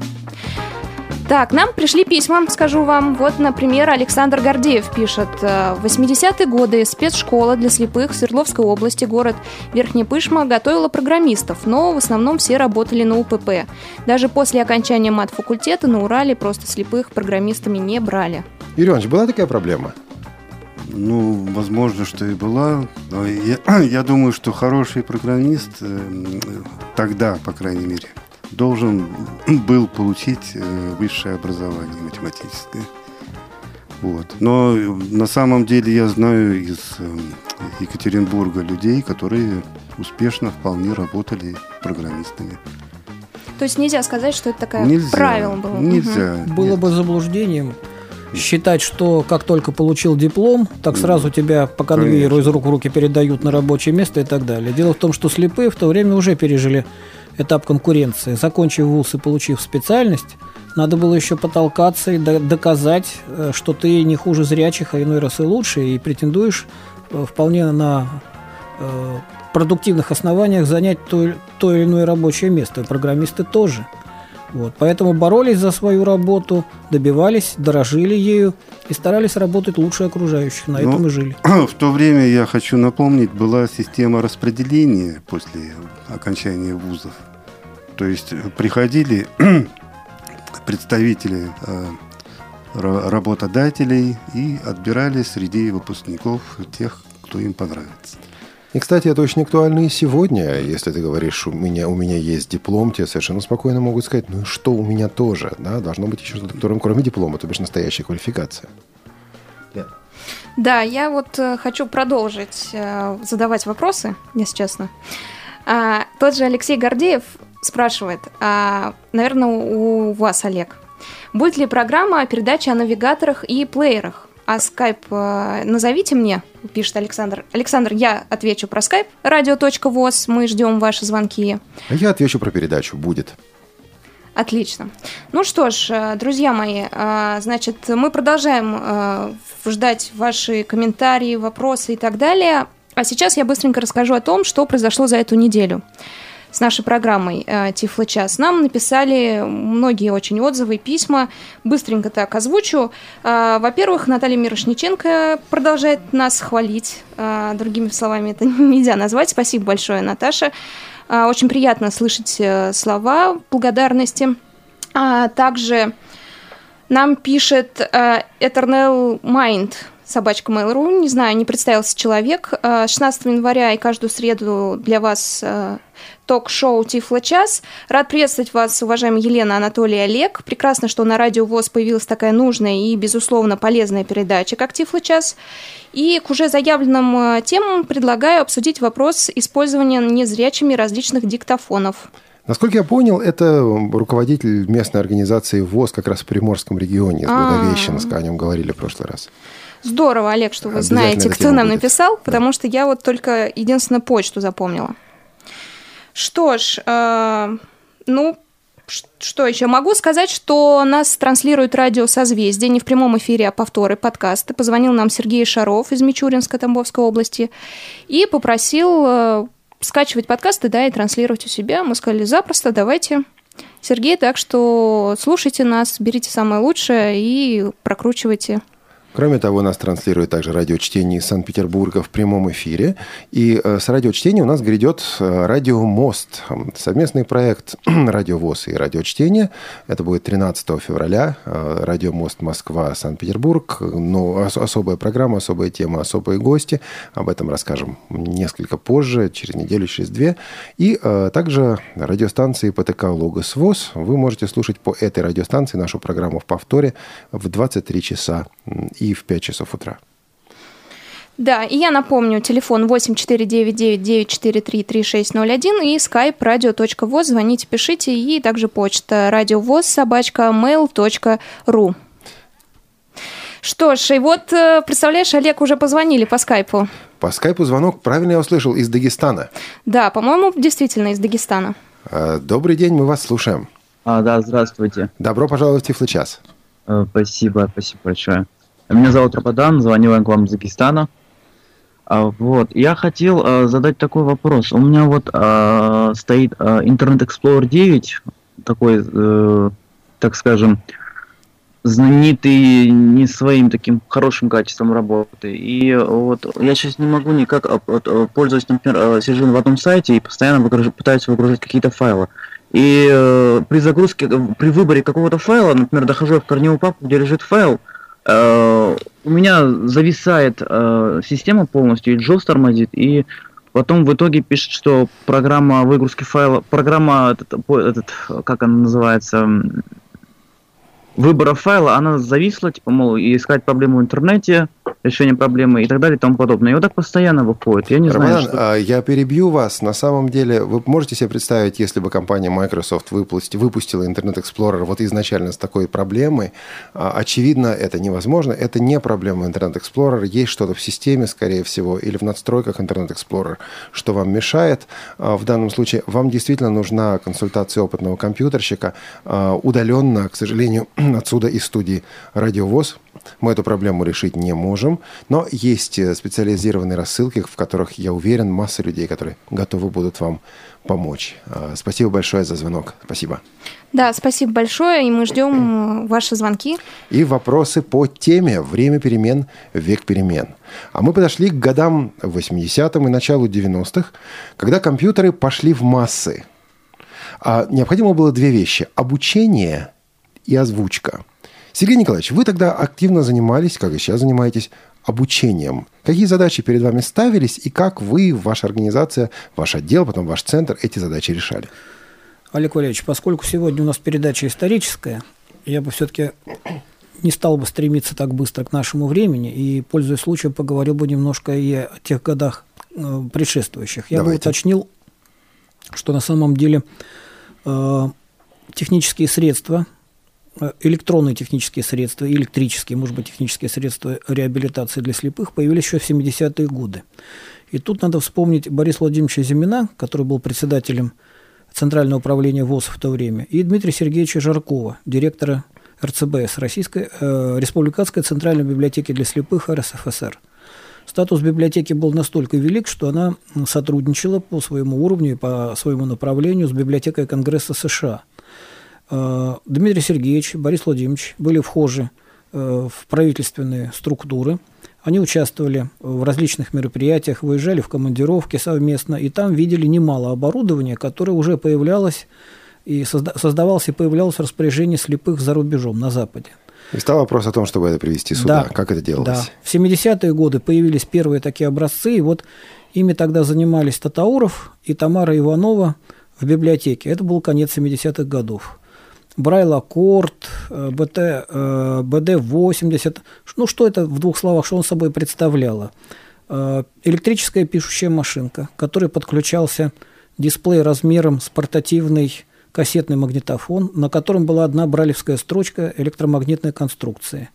Так, нам пришли письма, скажу вам. Вот, например, Александр Гордеев пишет. «Э, В 80-е годы спецшкола для слепых в Свердловской области, город Верхний Пышма, готовила программистов, но в основном все работали на УПП. Даже после окончания мат-факультета на Урале просто слепых программистами не брали.
Юрий Иванович, была такая проблема?
Ну, возможно, что и была. Но Я, я думаю, что хороший программист э, тогда, по крайней мере, должен был получить э, высшее образование математическое. Вот. Но э, на самом деле я знаю из э, Екатеринбурга людей, которые успешно вполне работали программистами.
То есть нельзя сказать, что это такое
Нельзя.
правило было.
Нельзя.
Было бы заблуждением считать, что как только получил диплом, так сразу тебя по конвейеру из рук в руки передают на рабочее место и так далее. Дело в том, что слепые в то время уже пережили этап конкуренции. Закончив вуз и получив специальность, надо было еще потолкаться и до- доказать, э, что ты не хуже зрячих, а иной раз и лучше, и претендуешь э, вполне на э, продуктивных основаниях занять то, то или иное рабочее место. Программисты тоже. Вот, поэтому боролись за свою работу, добивались, дорожили ею и старались работать лучше окружающих. На
Ну,
этом и жили.
В то время, я хочу напомнить, была система распределения после окончания вузов. То есть э, приходили представители э, ра- работодателей и отбирали среди выпускников тех, кто им понравится.
И, кстати, это очень актуально и сегодня. Если ты говоришь, у меня, у меня есть диплом, тебе совершенно спокойно могут сказать, ну и что, у меня тоже. Да? Должно быть еще что-то, кроме- кроме диплома, то бишь настоящая квалификация.
Да, я вот э, хочу продолжить э, задавать вопросы, если честно. А, тот же Алексей Гордеев спрашивает, а, наверное, у вас, Олег, будет ли программа передачи о навигаторах и плеерах? А скайп э, назовите мне, пишет Александр. Александр, я отвечу про скайп. Радио.воз, мы ждем ваши звонки.
А я отвечу про передачу. Будет.
Отлично. Ну что ж, э, друзья мои, э, значит, мы продолжаем э, ждать ваши комментарии, вопросы и так далее. А сейчас я быстренько расскажу о том, что произошло за эту неделю с нашей программой э, Тифло час. Нам написали многие очень отзывы, письма. Быстренько так озвучу. Э, Во-первых, Наталья Мирошниченко продолжает нас хвалить. Э, Другими словами это нельзя назвать. Спасибо большое, Наташа. Очень приятно слышать слова благодарности. А также нам пишет Eternal Mind, собачка Mail.ru, не знаю, не представился человек. Э, 16 января и каждую среду для вас э, ток-шоу Тифло час. Рад приветствовать вас, уважаемая Елена, Анатолий и Олег. Прекрасно, что на Радио ВОЗ появилась такая нужная и, безусловно, полезная передача, как Тифло час. И к уже заявленным э, темам предлагаю обсудить вопрос использования незрячими различных диктофонов.
Насколько я понял, это руководитель местной организации ВОЗ как раз в Приморском регионе, из
А.
Благовещенска, о нем говорили в прошлый раз.
Здорово, Олег, что вы знаете, кто нам
будет.
написал, потому что я вот только единственную почту запомнила. Что ж, э, ну, что еще? Могу сказать, что нас транслирует радио «Созвездие», не в прямом эфире, а повторы, подкасты. Позвонил нам Сергей Шаров из Мичуринска Тамбовской области и попросил э, скачивать подкасты, да, и транслировать у себя. Мы сказали, запросто, давайте. Сергей, так что слушайте нас, берите самое лучшее и прокручивайте.
Кроме того, нас транслирует также радиочтение из Санкт-Петербурга в прямом эфире. И э, с радиочтения у нас грядет э, радио «Мост». М, Совместный проект «Радио ВОЗ» и «Радиочтение». Это будет 13 февраля. Э, Радио «Мост» Москва, Санкт-Петербург. Но ос- особая программа, особая тема, особые гости. Об этом расскажем несколько позже, через неделю, через две. И также радиостанции ПТК «Логос ВОЗ». Вы можете слушать по этой радиостанции нашу программу в повторе в 23 часа и в 5 часов утра.
Да, и я напомню, телефон 8499-943-3601 и skype radio.voz. Звоните, пишите, и также почта радиовоз собачка mail.ru. Что ж, и вот, э, представляешь, Олег, уже позвонили по скайпу.
По скайпу звонок, правильно я услышал, из Дагестана.
Да, по-моему, действительно из Дагестана.
Э, Добрый день, мы вас слушаем.
А, да, здравствуйте.
Добро пожаловать в Тифлы-час.
Э, Спасибо, спасибо большое. Меня зовут Рабадан, звоню я к вам из Дагестана. А, Вот, я хотел э, задать такой вопрос. У меня вот э, стоит э, Internet Explorer 9, такой, э, так скажем, знаменитый не своим таким хорошим качеством работы. И вот я сейчас не могу никак, вот, пользуясь, например, сижу в одном сайте и постоянно выгруж- пытаюсь выгрузить какие-то файлы. И э, при загрузке, при выборе какого-то файла, например, дохожу в корневую папку, где лежит файл, у меня зависает э, система полностью, и JAWS тормозит, и потом в итоге пишет, что программа выгрузки файла, программа, этот, этот, как она называется, выбора файла, она зависла, типа, мол, искать проблему в интернете, решение проблемы и так далее и тому подобное. И вот так постоянно выходит. Я не знаю,
Роман,
что...
а, я перебью вас. На самом деле, вы можете себе представить, если бы компания Microsoft выпусти- выпустила Internet Explorer вот изначально с такой проблемой, а, очевидно, это невозможно. Это не проблема Internet Explorer. Есть что-то в системе, скорее всего, или в надстройках Internet Explorer, что вам мешает. А, В данном случае вам действительно нужна консультация опытного компьютерщика. Удаленно, к сожалению, отсюда из студии Радиовоз мы эту проблему решить не можем, но есть э, специализированные рассылки, в которых, я уверен, масса людей, которые готовы будут вам помочь. А, Спасибо большое за звонок. Спасибо.
Да, спасибо большое, и мы ждем э, ваши звонки.
И вопросы по теме «Время перемен, век перемен». А мы подошли к годам 80-м и началу 90-х, когда компьютеры пошли в массы. А необходимо было две вещи – обучение и озвучка. Сергей Николаевич, вы тогда активно занимались, как и сейчас занимаетесь, обучением. Какие задачи перед вами ставились и как вы, ваша организация, ваш отдел, потом ваш центр эти задачи решали?
Олег Валерьевич, поскольку сегодня у нас передача историческая, я бы все-таки не стал бы стремиться так быстро к нашему времени и, пользуясь случаем, поговорил бы немножко и о тех годах э, предшествующих. Я бы
Давайте.
уточнил, что на самом деле э, технические средства, электронные технические средства, электрические, может быть, технические средства реабилитации для слепых появились еще в 70-е годы. И тут надо вспомнить Бориса Владимировича Зимина, который был председателем Центрального управления ВОЗ в то время, и Дмитрия Сергеевича Жаркова, директора РЦБС, Российской э, Республиканской Центральной библиотеки для слепых РСФСР. Статус библиотеки был настолько велик, что она сотрудничала по своему уровню и по своему направлению с библиотекой Конгресса США. Э, Дмитрий Сергеевич, Борис Владимирович были вхожи э, в правительственные структуры. Они участвовали в различных мероприятиях, выезжали в командировки совместно, и там видели немало оборудования, которое уже появлялось и созда- создавалось и появлялось в распоряжении слепых за рубежом, на Западе.
И стал вопрос о том, чтобы это привести сюда.
Да.
Как это делалось?
Да. В 70-е годы появились первые такие образцы, и вот ими тогда занимались Татауров и Тамара Иванова в библиотеке. Это был конец 70-х годов. Брайл Аккорд, э, БТ, э, БД-80. Ну, что это в двух словах, что он собой представляло? Э, Электрическая пишущая машинка, к которой подключался дисплей размером с портативный кассетный магнитофон, на котором была одна бралевская строчка электромагнитной конструкции.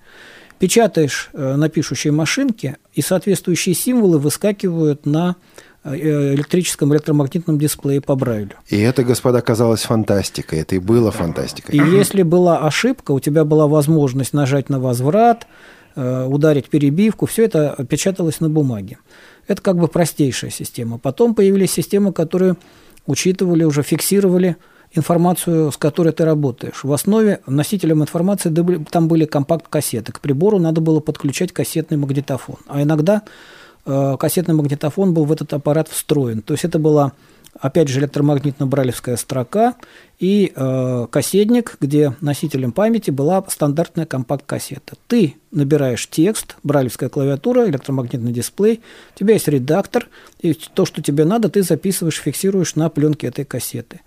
Печатаешь на пишущей машинке, и соответствующие символы выскакивают на электрическом электромагнитном дисплее по Брайлю.
И это, господа, казалось фантастикой. Это и было фантастикой.
И если была ошибка, у тебя была возможность нажать на возврат, э, ударить перебивку, все это печаталось на бумаге. Это как бы простейшая система. Потом появились системы, которые учитывали, уже фиксировали информацию, с которой ты работаешь. В основе носителем информации там были компакт-кассеты. К прибору надо было подключать кассетный магнитофон. А иногда э, кассетный магнитофон был в этот аппарат встроен. То есть это была, опять же, электромагнитно-бралевская строка и э, кассетник, где носителем памяти была стандартная компакт-кассета. Ты набираешь текст, бралевская клавиатура, электромагнитный дисплей, у тебя есть редактор, и то, что тебе надо, ты записываешь, фиксируешь на пленке этой кассеты.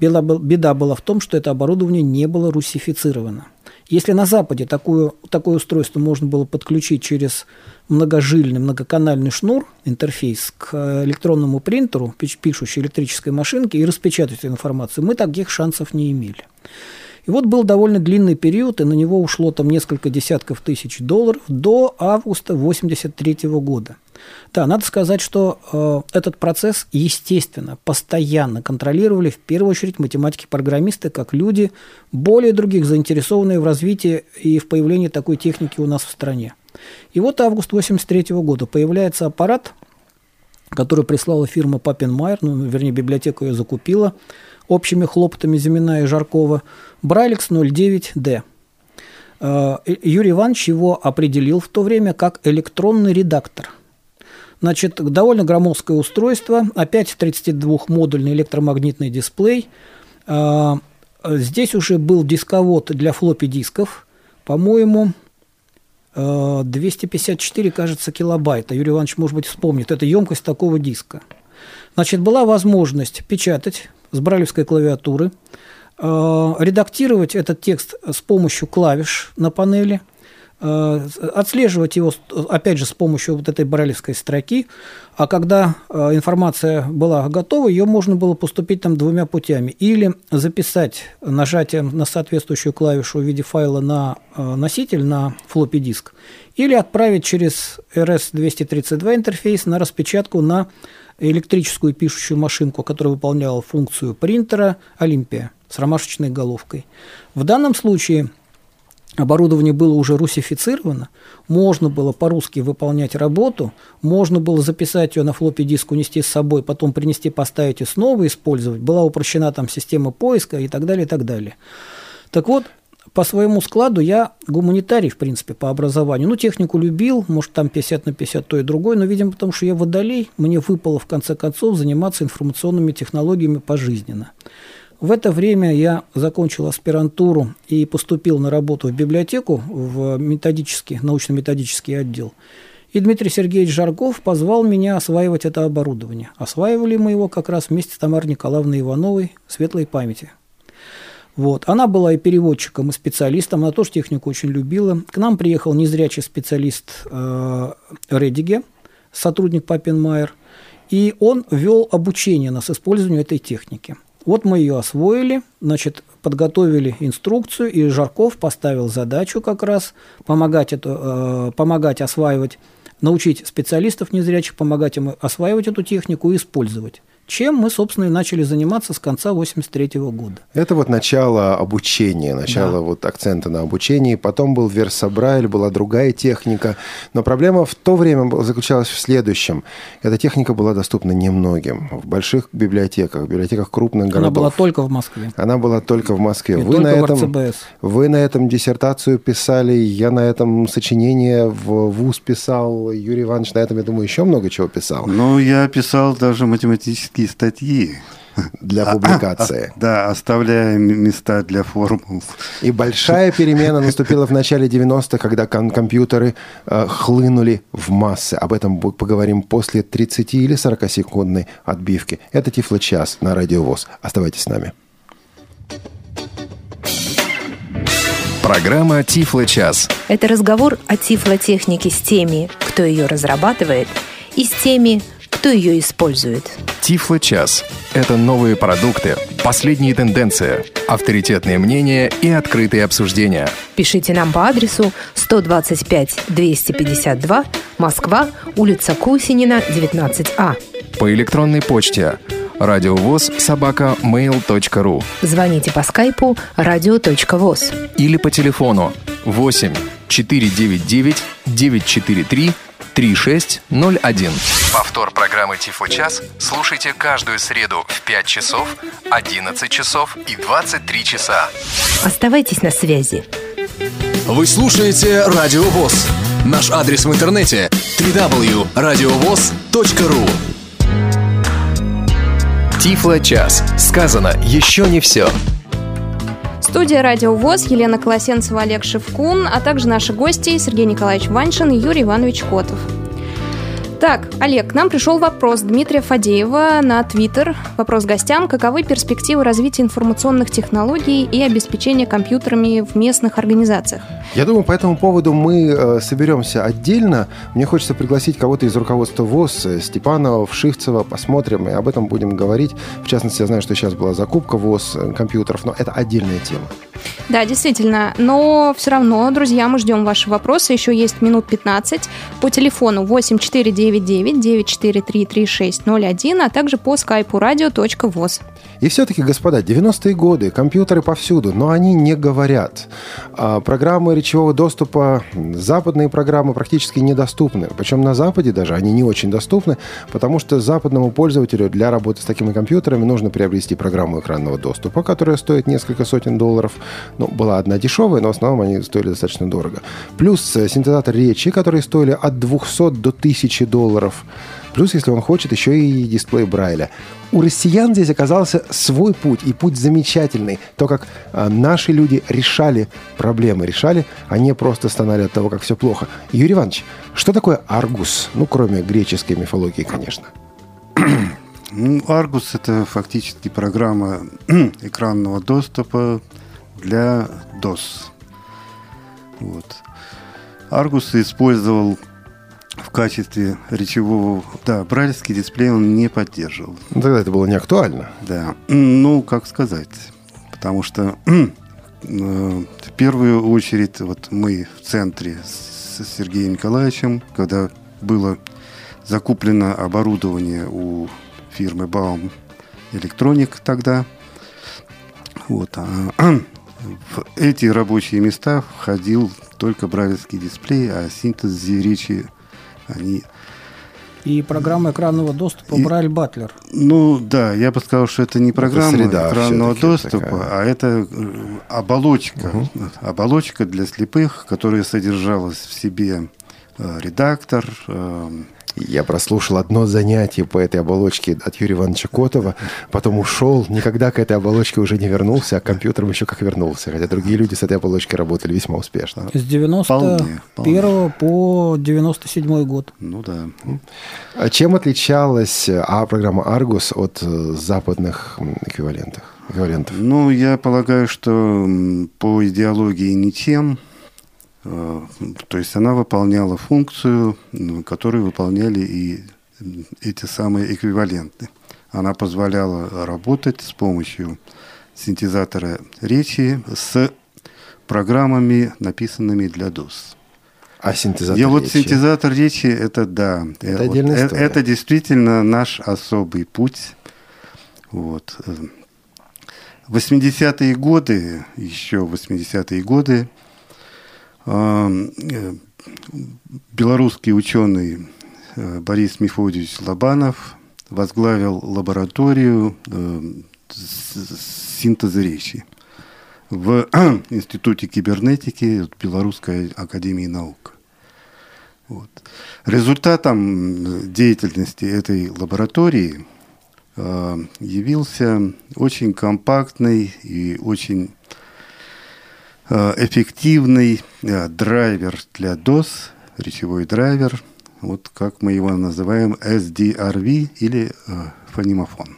Беда была в том, что это оборудование не было русифицировано. Если на Западе такое, такое устройство можно было подключить через многожильный, многоканальный шнур, интерфейс к электронному принтеру, пишущей электрической машинке и распечатать информацию, мы таких шансов не имели. И вот был довольно длинный период, и на него ушло там несколько десятков тысяч долларов до августа 1983 года – да, надо сказать, что э, этот процесс, естественно, постоянно контролировали в первую очередь математики-программисты, как люди, более других заинтересованные в развитии и в появлении такой техники у нас в стране. И вот август 1983 года появляется аппарат, который прислала фирма Папенмайер, ну, вернее, библиотека ее закупила общими хлопотами Зимина и Жаркова, Брайликс 09D. Э, Юрий Иванович его определил в то время как электронный редактор – Значит, довольно громоздкое устройство, опять 32-модульный электромагнитный дисплей. А, здесь уже был дисковод для флоппи дисков, по-моему, 254, а, кажется, килобайта. Юрий Иванович, может быть, вспомнит. Это емкость такого диска. Значит, была возможность печатать с бралевской клавиатуры, а, редактировать этот текст с помощью клавиш на панели – Э, отслеживать его, опять же, с помощью вот этой брайлевской строки, а когда э, информация была готова, ее можно было поступить там двумя путями. Или записать нажатием на соответствующую клавишу в виде файла на э, носитель, на флоппи диск, или отправить через RS-232 интерфейс на распечатку на электрическую пишущую машинку, которая выполняла функцию принтера Олимпия с ромашечной головкой. В данном случае оборудование было уже русифицировано, можно было по-русски выполнять работу, можно было записать ее на флоппи диск, унести с собой, потом принести, поставить и снова использовать. Была упрощена там система поиска и так далее, и так далее. Так вот, по своему складу я гуманитарий, в принципе, по образованию. Ну, технику любил, может, там 50 на 50 то и другое, но, видимо, потому что я водолей, мне выпало, в конце концов, заниматься информационными технологиями пожизненно. В это время я закончил аспирантуру и поступил на работу в библиотеку, в методический, научно-методический отдел. И Дмитрий Сергеевич Жарков позвал меня осваивать это оборудование. Осваивали мы его как раз вместе с Тамарой Николаевной Ивановой, светлой памяти. Вот. Она была и переводчиком, и специалистом, она тоже технику очень любила. К нам приехал незрячий специалист э, Редиге, сотрудник Папенмайер, и он вел обучение нас использованию этой техники – вот мы ее освоили, значит, подготовили инструкцию, и Жарков поставил задачу как раз помогать, это, э, помогать осваивать, научить специалистов незрячих, помогать им осваивать эту технику и использовать чем мы, собственно, и начали заниматься с конца 83 года.
Это вот начало обучения, начало да. вот акцента на обучении. Потом был Версабрайль, была другая техника. Но проблема в то время заключалась в следующем. Эта техника была доступна немногим. В больших библиотеках, в библиотеках крупных городов.
Она была только в Москве.
Она была только в Москве.
И вы, на этом,
РЦБС. вы на этом диссертацию писали, я на этом сочинение в ВУЗ писал, Юрий Иванович на этом, я думаю, еще много чего писал.
Ну, я писал даже математические такие статьи
для публикации.
Да, оставляя места для формул.
И большая перемена наступила в начале 90-х, когда ком- компьютеры э, хлынули в массы. Об этом поговорим после 30 или 40-секундной отбивки. Это Тифло-час на Радиовоз. Оставайтесь с нами.
Программа Тифло-час.
Это разговор о тифлотехнике с теми, кто ее разрабатывает, и с теми, кто ее использует.
Тифло час – это новые продукты, Последние тенденции, авторитетные мнения и открытые обсуждения.
Пишите нам по адресу 125 252 Москва, улица Кусинина, 19А.
По электронной почте радиовоз собака mail.ru
Звоните по скайпу радио.воз.
или по телефону 8 499 943 3601. Повтор программы Тифо час слушайте каждую среду в 5 часов, 11 часов и 23 часа.
Оставайтесь на связи.
Вы слушаете Радио ВОЗ. Наш адрес в интернете www.radiovoz.ru
Тифло час. Сказано еще не все.
Студия «Радио ВОЗ», Елена Колосенцева, Олег Шевкун, а также наши гости Сергей Николаевич Ваншин и Юрий Иванович Котов. Так, Олег, к нам пришел вопрос Дмитрия Фадеева на Твиттер. Вопрос гостям. Каковы перспективы развития информационных технологий и обеспечения компьютерами в местных организациях?
Я думаю, по этому поводу мы э, соберемся отдельно. Мне хочется пригласить кого-то из руководства ВОЗ, э, Степанова, Вшивцева, посмотрим, и об этом будем говорить. В частности, я знаю, что сейчас была закупка ВОЗ э, компьютеров, но это отдельная тема.
Да, действительно. Но все равно, друзья, мы ждем ваши вопросы. Еще есть минут 15 по телефону 8499-943-3601, а также по скайпу radio.voz.
И все-таки, господа, 90-е годы, компьютеры повсюду, но они не говорят. А программы речевого доступа, западные программы практически недоступны. Причем на Западе даже они не очень доступны, потому что западному пользователю для работы с такими компьютерами нужно приобрести программу экранного доступа, которая стоит несколько сотен долларов. Ну, была одна дешевая, но в основном они стоили достаточно дорого. Плюс э, синтезатор речи, которые стоили от 200 до 1000 долларов. Плюс, если он хочет, еще и дисплей Брайля. У россиян здесь оказался свой путь, и путь замечательный. То, как а, наши люди решали проблемы, решали, а не просто стонали от того, как все плохо. Юрий Иванович, что такое Аргус? Ну, кроме греческой мифологии, конечно.
Ну, Argus это фактически программа экранного доступа для DOS. Вот. Argus использовал в качестве речевого... Да, брайлевский дисплей он не поддерживал.
Ну, Тогда это было не актуально.
Да. Ну, как сказать. Потому что э, в первую очередь вот мы в центре с Сергеем Николаевичем, когда было закуплено оборудование у фирмы Baum Electronic тогда, вот, а в эти рабочие места входил только брайлевский дисплей, а синтез речи они...
И программа экранного доступа
И-
Брайль Батлер.
Ну да, я бы сказал, что это не программа
среда
экранного доступа,
такая.
а это э, оболочка. Оболочка для слепых, которая содержалась в себе э, редактор, э,
Я прослушал одно занятие по этой оболочке от Юрия Ивановича Котова, потом ушел, никогда к этой оболочке уже не вернулся, а к компьютерам еще как вернулся, хотя другие люди с этой оболочкой работали весьма успешно.
С 91 по 97 год.
Ну да.
А чем отличалась а программа Argus от э, западных эквивалентов? эквивалентов?
Ну, я полагаю, что по идеологии ничем. Э, То есть она выполняла функцию, которую выполняли и эти самые эквиваленты. Она позволяла работать с помощью синтезатора речи с программами, написанными для DOS.
А синтезатор
вот
речи?
синтезатор речи, это да.
Это
Э, вот
отдельная
э-
история.
это действительно наш особый путь. Вот. э. 80-е годы, еще 80-е годы, э, э, белорусский ученый э, Борис Мефодьевич Лобанов возглавил лабораторию э, синтеза речи в Институте кибернетики Белорусской академии наук. Вот. Результатом э, деятельности этой лаборатории э, явился очень компактный и очень э, эффективный э, драйвер для DOS, речевой драйвер, вот как мы его называем SDRV или э, фонемофон.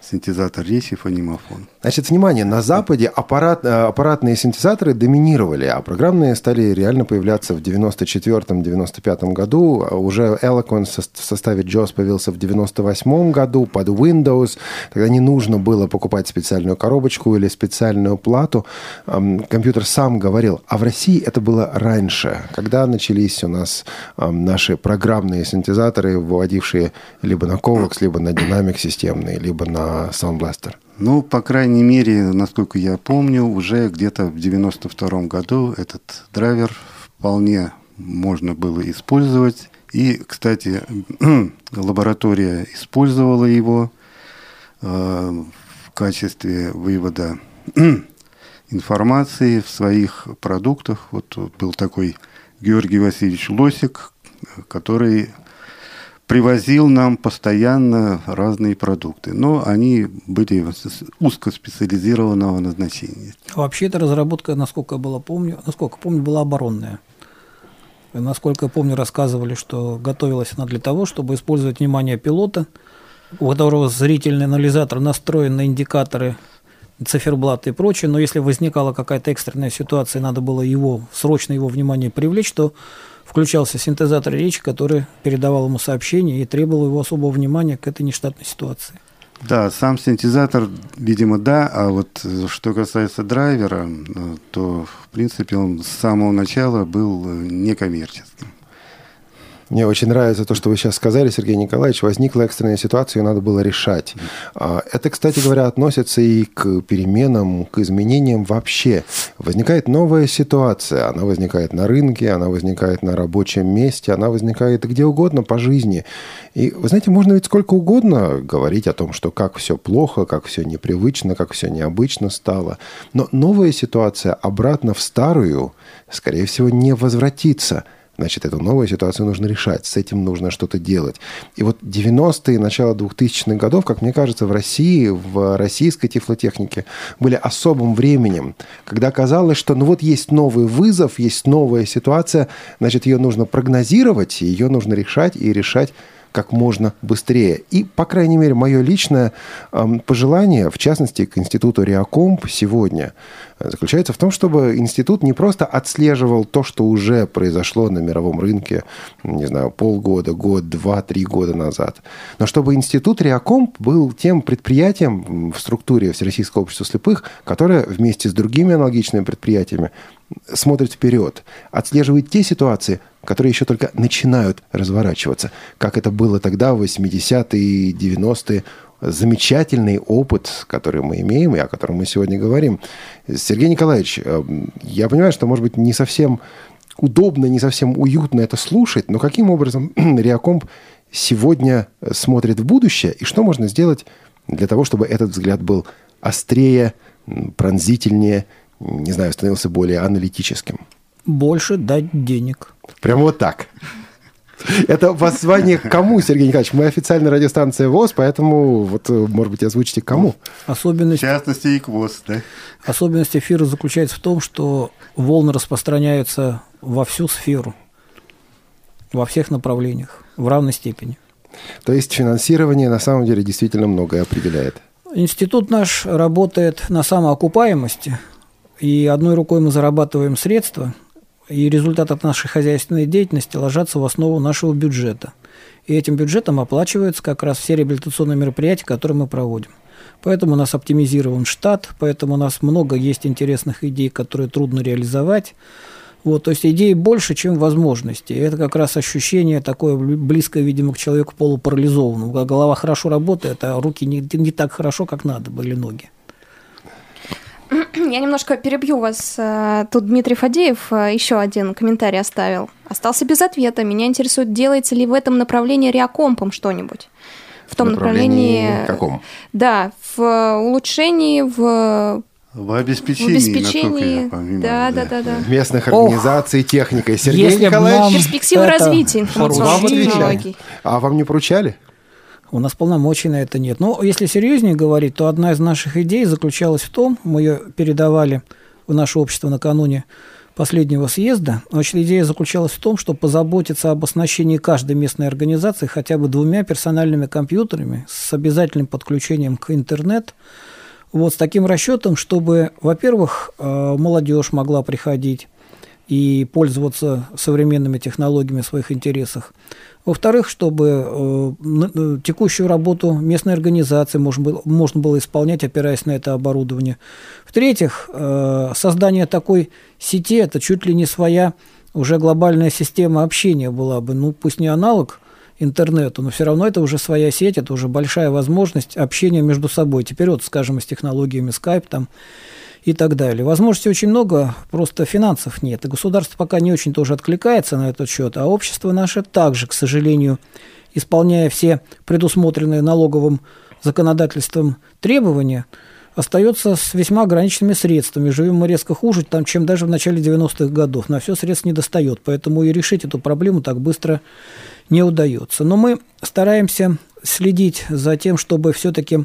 Синтезатор речи фонемофон.
Значит, внимание, на Западе аппарат, э, аппаратные синтезаторы доминировали, а программные стали реально появляться в 94-95 году. Уже Eloquence в составе JAWS появился в 98 году под Windows. Тогда не нужно было покупать специальную коробочку или специальную плату. Компьютер сам говорил. А в России это было раньше, когда начались у нас наши программные синтезаторы, выводившие либо на Covox, либо на динамик системный, либо на Sound Blaster.
Ну, по крайней мере, насколько я помню, уже где-то в 92 году этот драйвер вполне можно было использовать. И, кстати, лаборатория использовала его э, в качестве вывода информации в своих продуктах. Вот был такой Георгий Васильевич Лосик, который привозил нам постоянно разные продукты, но они были узкоспециализированного назначения.
Вообще эта разработка, насколько я было помню, насколько помню, была оборонная. Насколько я помню, рассказывали, что готовилась она для того, чтобы использовать внимание пилота, у которого зрительный анализатор настроен на индикаторы циферблаты и прочее, но если возникала какая-то экстренная ситуация, надо было его, срочно его внимание привлечь, то включался синтезатор речи, который передавал ему сообщение и требовал его особого внимания к этой нештатной ситуации.
Да, сам синтезатор, видимо, да, а вот э, что касается драйвера, э, то, в принципе, он с самого начала был э, некоммерческим.
Мне очень нравится то, что вы сейчас сказали, Сергей Николаевич. Возникла экстренная ситуация, ее надо было решать. А, это, кстати говоря, относится и к переменам, к изменениям вообще. Возникает новая ситуация. Она возникает на рынке, она возникает на рабочем месте, она возникает где угодно по жизни. И, вы знаете, можно ведь сколько угодно говорить о том, что как все плохо, как все непривычно, как все необычно стало. Но новая ситуация обратно в старую, скорее всего, не возвратится – Значит, эту новую ситуацию нужно решать, с этим нужно что-то делать. И вот 90-е, начало 2000-х годов, как мне кажется, в России, в российской тифлотехнике были особым временем, когда казалось, что ну вот есть новый вызов, есть новая ситуация, значит, ее нужно прогнозировать, ее нужно решать и решать как можно быстрее. И, по крайней мере, мое личное э, пожелание, в частности, к институту Реакомп сегодня, заключается в том, чтобы институт не просто отслеживал то, что уже произошло на мировом рынке, не знаю, полгода, год, два, три года назад, но чтобы институт Реакомп был тем предприятием в структуре Всероссийского общества слепых, которое вместе с другими аналогичными предприятиями смотрит вперед, отслеживает те ситуации, которые еще только начинают разворачиваться, как это было тогда в 80-е, 90-е. Замечательный опыт, который мы имеем и о котором мы сегодня говорим. Сергей Николаевич, э, я понимаю, что, может быть, не совсем удобно, не совсем уютно это слушать, но каким образом Реакомп сегодня смотрит в будущее и что можно сделать для того, чтобы этот взгляд был острее, пронзительнее, не знаю, становился более аналитическим?
Больше дать денег.
Прямо вот так. Это воззвание к кому, Сергей Николаевич? Мы официальная радиостанция ВОЗ, поэтому, вот, может быть, озвучите кому?
Особенность...
В частности, и к ВОЗ, да?
Особенность эфира заключается в том, что волны распространяются во всю сферу, во всех направлениях, в равной степени.
То есть финансирование на самом деле действительно многое определяет.
Институт наш работает на самоокупаемости, и одной рукой мы зарабатываем средства, и результаты нашей хозяйственной деятельности ложатся в основу нашего бюджета. И этим бюджетом оплачиваются как раз все реабилитационные мероприятия, которые мы проводим. Поэтому у нас оптимизирован штат, поэтому у нас много есть интересных идей, которые трудно реализовать. Вот, то есть идей больше, чем возможностей. Это как раз ощущение такое близкое, видимо, к человеку полупарализованному. Голова хорошо работает, а руки не, не так хорошо, как надо были ноги.
Я немножко перебью вас. Э, тут Дмитрий Фадеев э, еще один комментарий оставил. Остался без ответа. Меня интересует, делается ли в этом направлении реакомпом что-нибудь? В том направлении... направлении...
Каком?
Да, в улучшении, в
в обеспечении, в обеспечении я понимаю,
да, да, да, да.
Местных организаций, Ох, техникой. Сергей
Если
Николаевич...
Перспективы развития информационных технологий.
А вам не поручали?
У нас полномочий на это нет. Но если серьезнее говорить, то одна из наших идей заключалась в том, мы ее передавали в наше общество накануне последнего съезда. Значит, идея заключалась в том, чтобы позаботиться об оснащении каждой местной организации хотя бы двумя персональными компьютерами с обязательным подключением к интернету, Вот с таким расчетом, чтобы, во-первых, э, молодежь могла приходить и пользоваться современными технологиями в своих интересах. Во-вторых, чтобы э, э, текущую работу местной организации можно было, можно было исполнять, опираясь на это оборудование. В-третьих, создание такой сети – это чуть ли не своя уже глобальная система общения была бы, ну пусть не аналог интернету, но все равно это уже своя сеть, это уже большая возможность общения между собой. Теперь вот, скажем, с технологиями Skype там и так далее. Возможностей очень много, просто финансов нет. И государство пока не очень тоже откликается на этот счет, а общество наше также, к сожалению, исполняя все предусмотренные налоговым законодательством требования, остается с весьма ограниченными средствами. Живем мы резко хуже, там, чем даже в начале 90-х годов. На все средств не достает, поэтому и решить эту проблему так быстро не удается. Но мы стараемся следить за тем, чтобы все-таки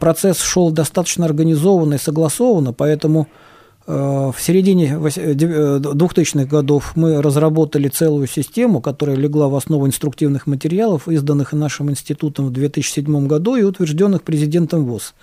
процесс шел достаточно организованно и согласованно, поэтому э, в середине 2000-х э, годов мы разработали целую систему, которая легла в основу инструктивных материалов, изданных нашим институтом в 2007 году и утвержденных президентом ВОЗ.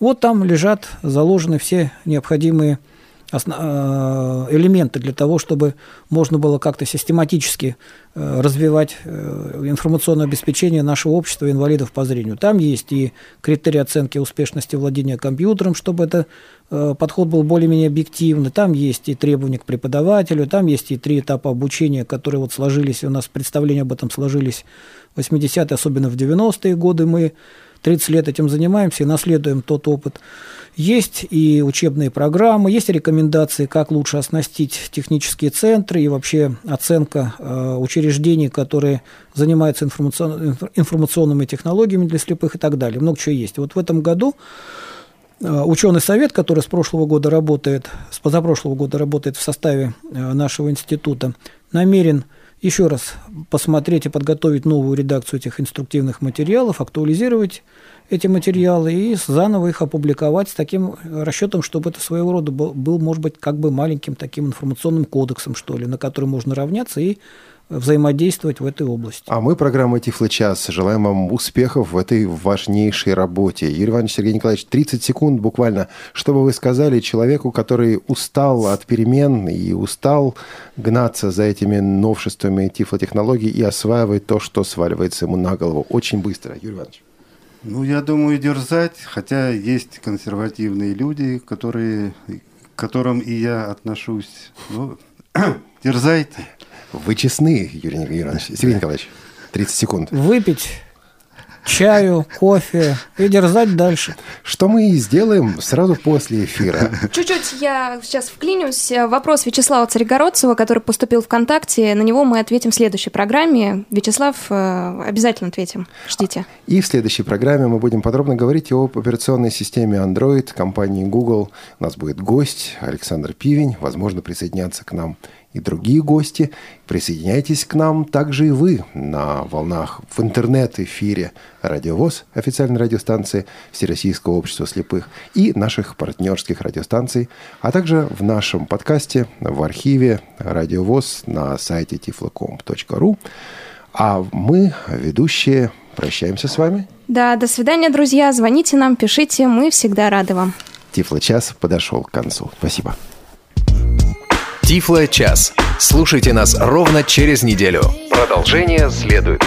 Вот там лежат заложены все необходимые Э, элементы для того, чтобы можно было как-то систематически э, развивать э, информационное обеспечение нашего общества инвалидов по зрению. Там есть и критерии оценки успешности владения компьютером, чтобы это подход был более-менее объективный. Там есть и требования к преподавателю, там есть и три этапа обучения, которые вот сложились, у нас представления об этом сложились в 80-е, особенно в 90-е годы. Мы 30 лет этим занимаемся и наследуем тот опыт. Есть и учебные программы, есть рекомендации, как лучше оснастить технические центры и вообще оценка э, учреждений, которые занимаются информацион, информационными технологиями для слепых и так далее. Много чего есть. Вот в этом году э, ученый совет, который с прошлого года работает, с позапрошлого года работает в составе э, нашего института, намерен еще раз посмотреть и подготовить новую редакцию этих инструктивных материалов, актуализировать эти материалы и заново их опубликовать с таким расчетом, чтобы это своего рода был, был, может быть, как бы маленьким таким информационным кодексом, что ли, на который можно равняться и взаимодействовать в этой области.
А мы, программа «Тифло час», желаем вам успехов в этой важнейшей работе. Юрий Иванович Сергей Николаевич, 30 секунд буквально, что бы вы сказали человеку, который устал от перемен и устал гнаться за этими новшествами тифлотехнологий и осваивать то, что сваливается ему на голову очень быстро. Юрий Иванович.
Ну, я думаю, дерзать, хотя есть консервативные люди, которые, к которым и я отношусь. Ну, дерзайте.
Вы честны, Юрий Николаевич. Сергей Николаевич, 30 секунд.
Выпить чаю, кофе и дерзать дальше.
Что мы и сделаем сразу после эфира.
Чуть-чуть я сейчас вклинюсь. Вопрос Вячеслава Царегородцева, который поступил ВКонтакте, на него мы ответим в следующей программе. Вячеслав, э, обязательно ответим. Ждите.
И в следующей программе мы будем подробно говорить об операционной системе Android компании Google. У нас будет гость Александр Пивень, возможно, присоединяться к нам и другие гости. Присоединяйтесь к нам также и вы на волнах в интернет-эфире «Радиовоз», официальной радиостанции Всероссийского общества слепых, и наших партнерских радиостанций, а также в нашем подкасте в архиве «Радиовоз» на сайте tiflocom.ru. А мы, ведущие, прощаемся с вами.
Да, до свидания, друзья. Звоните нам, пишите, мы всегда рады вам.
Тифло-час подошел к концу. Спасибо.
Тифло час. Слушайте нас ровно через неделю. Продолжение следует.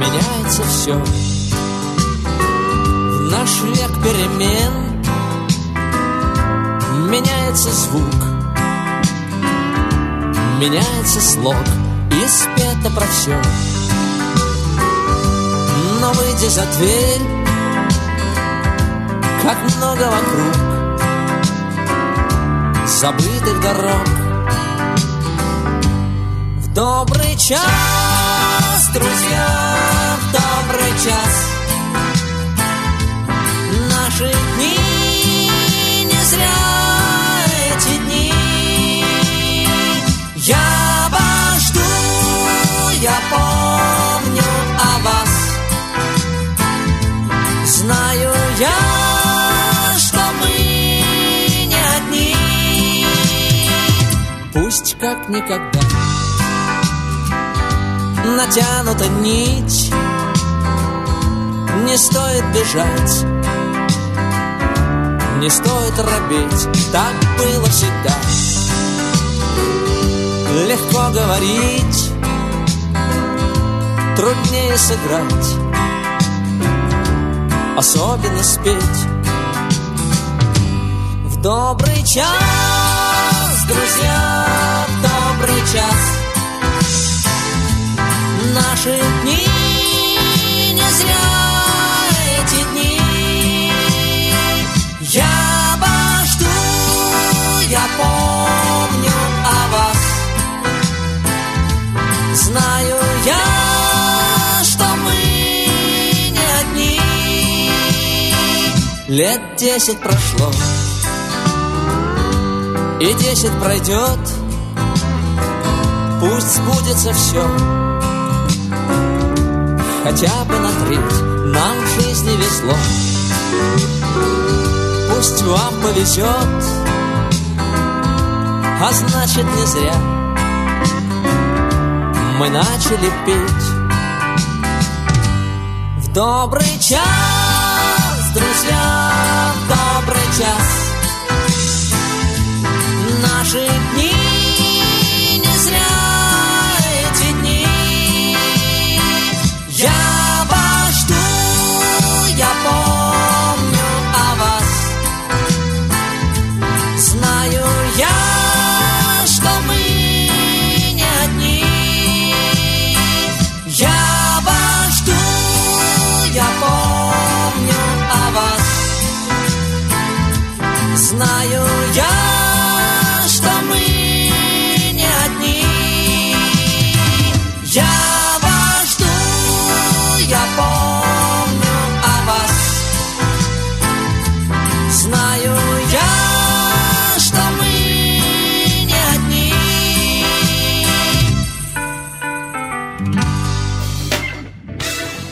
Меняется все в наш век перемен. Меняется звук меняется слог и спето про все. Но выйдя за дверь, как много вокруг забытых дорог. В добрый час, друзья, в добрый час знаю я, что мы не одни. Пусть как никогда натянута нить, не стоит бежать, не стоит робить, так было всегда. Легко говорить, труднее сыграть Особенно спеть. В добрый час, друзья, в добрый час. Наши дни Лет десять прошло И десять пройдет. Пусть сбудется все Хотя бы на треть Нам в жизни везло. Пусть вам повезет А значит не зря. Мы начали петь В добрый час, друзья, добрый час. Наши дни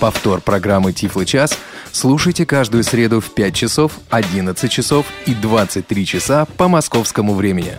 Повтор программы «Тифлы час» слушайте каждую среду в 5 часов, 11 часов и 23 часа по московскому времени.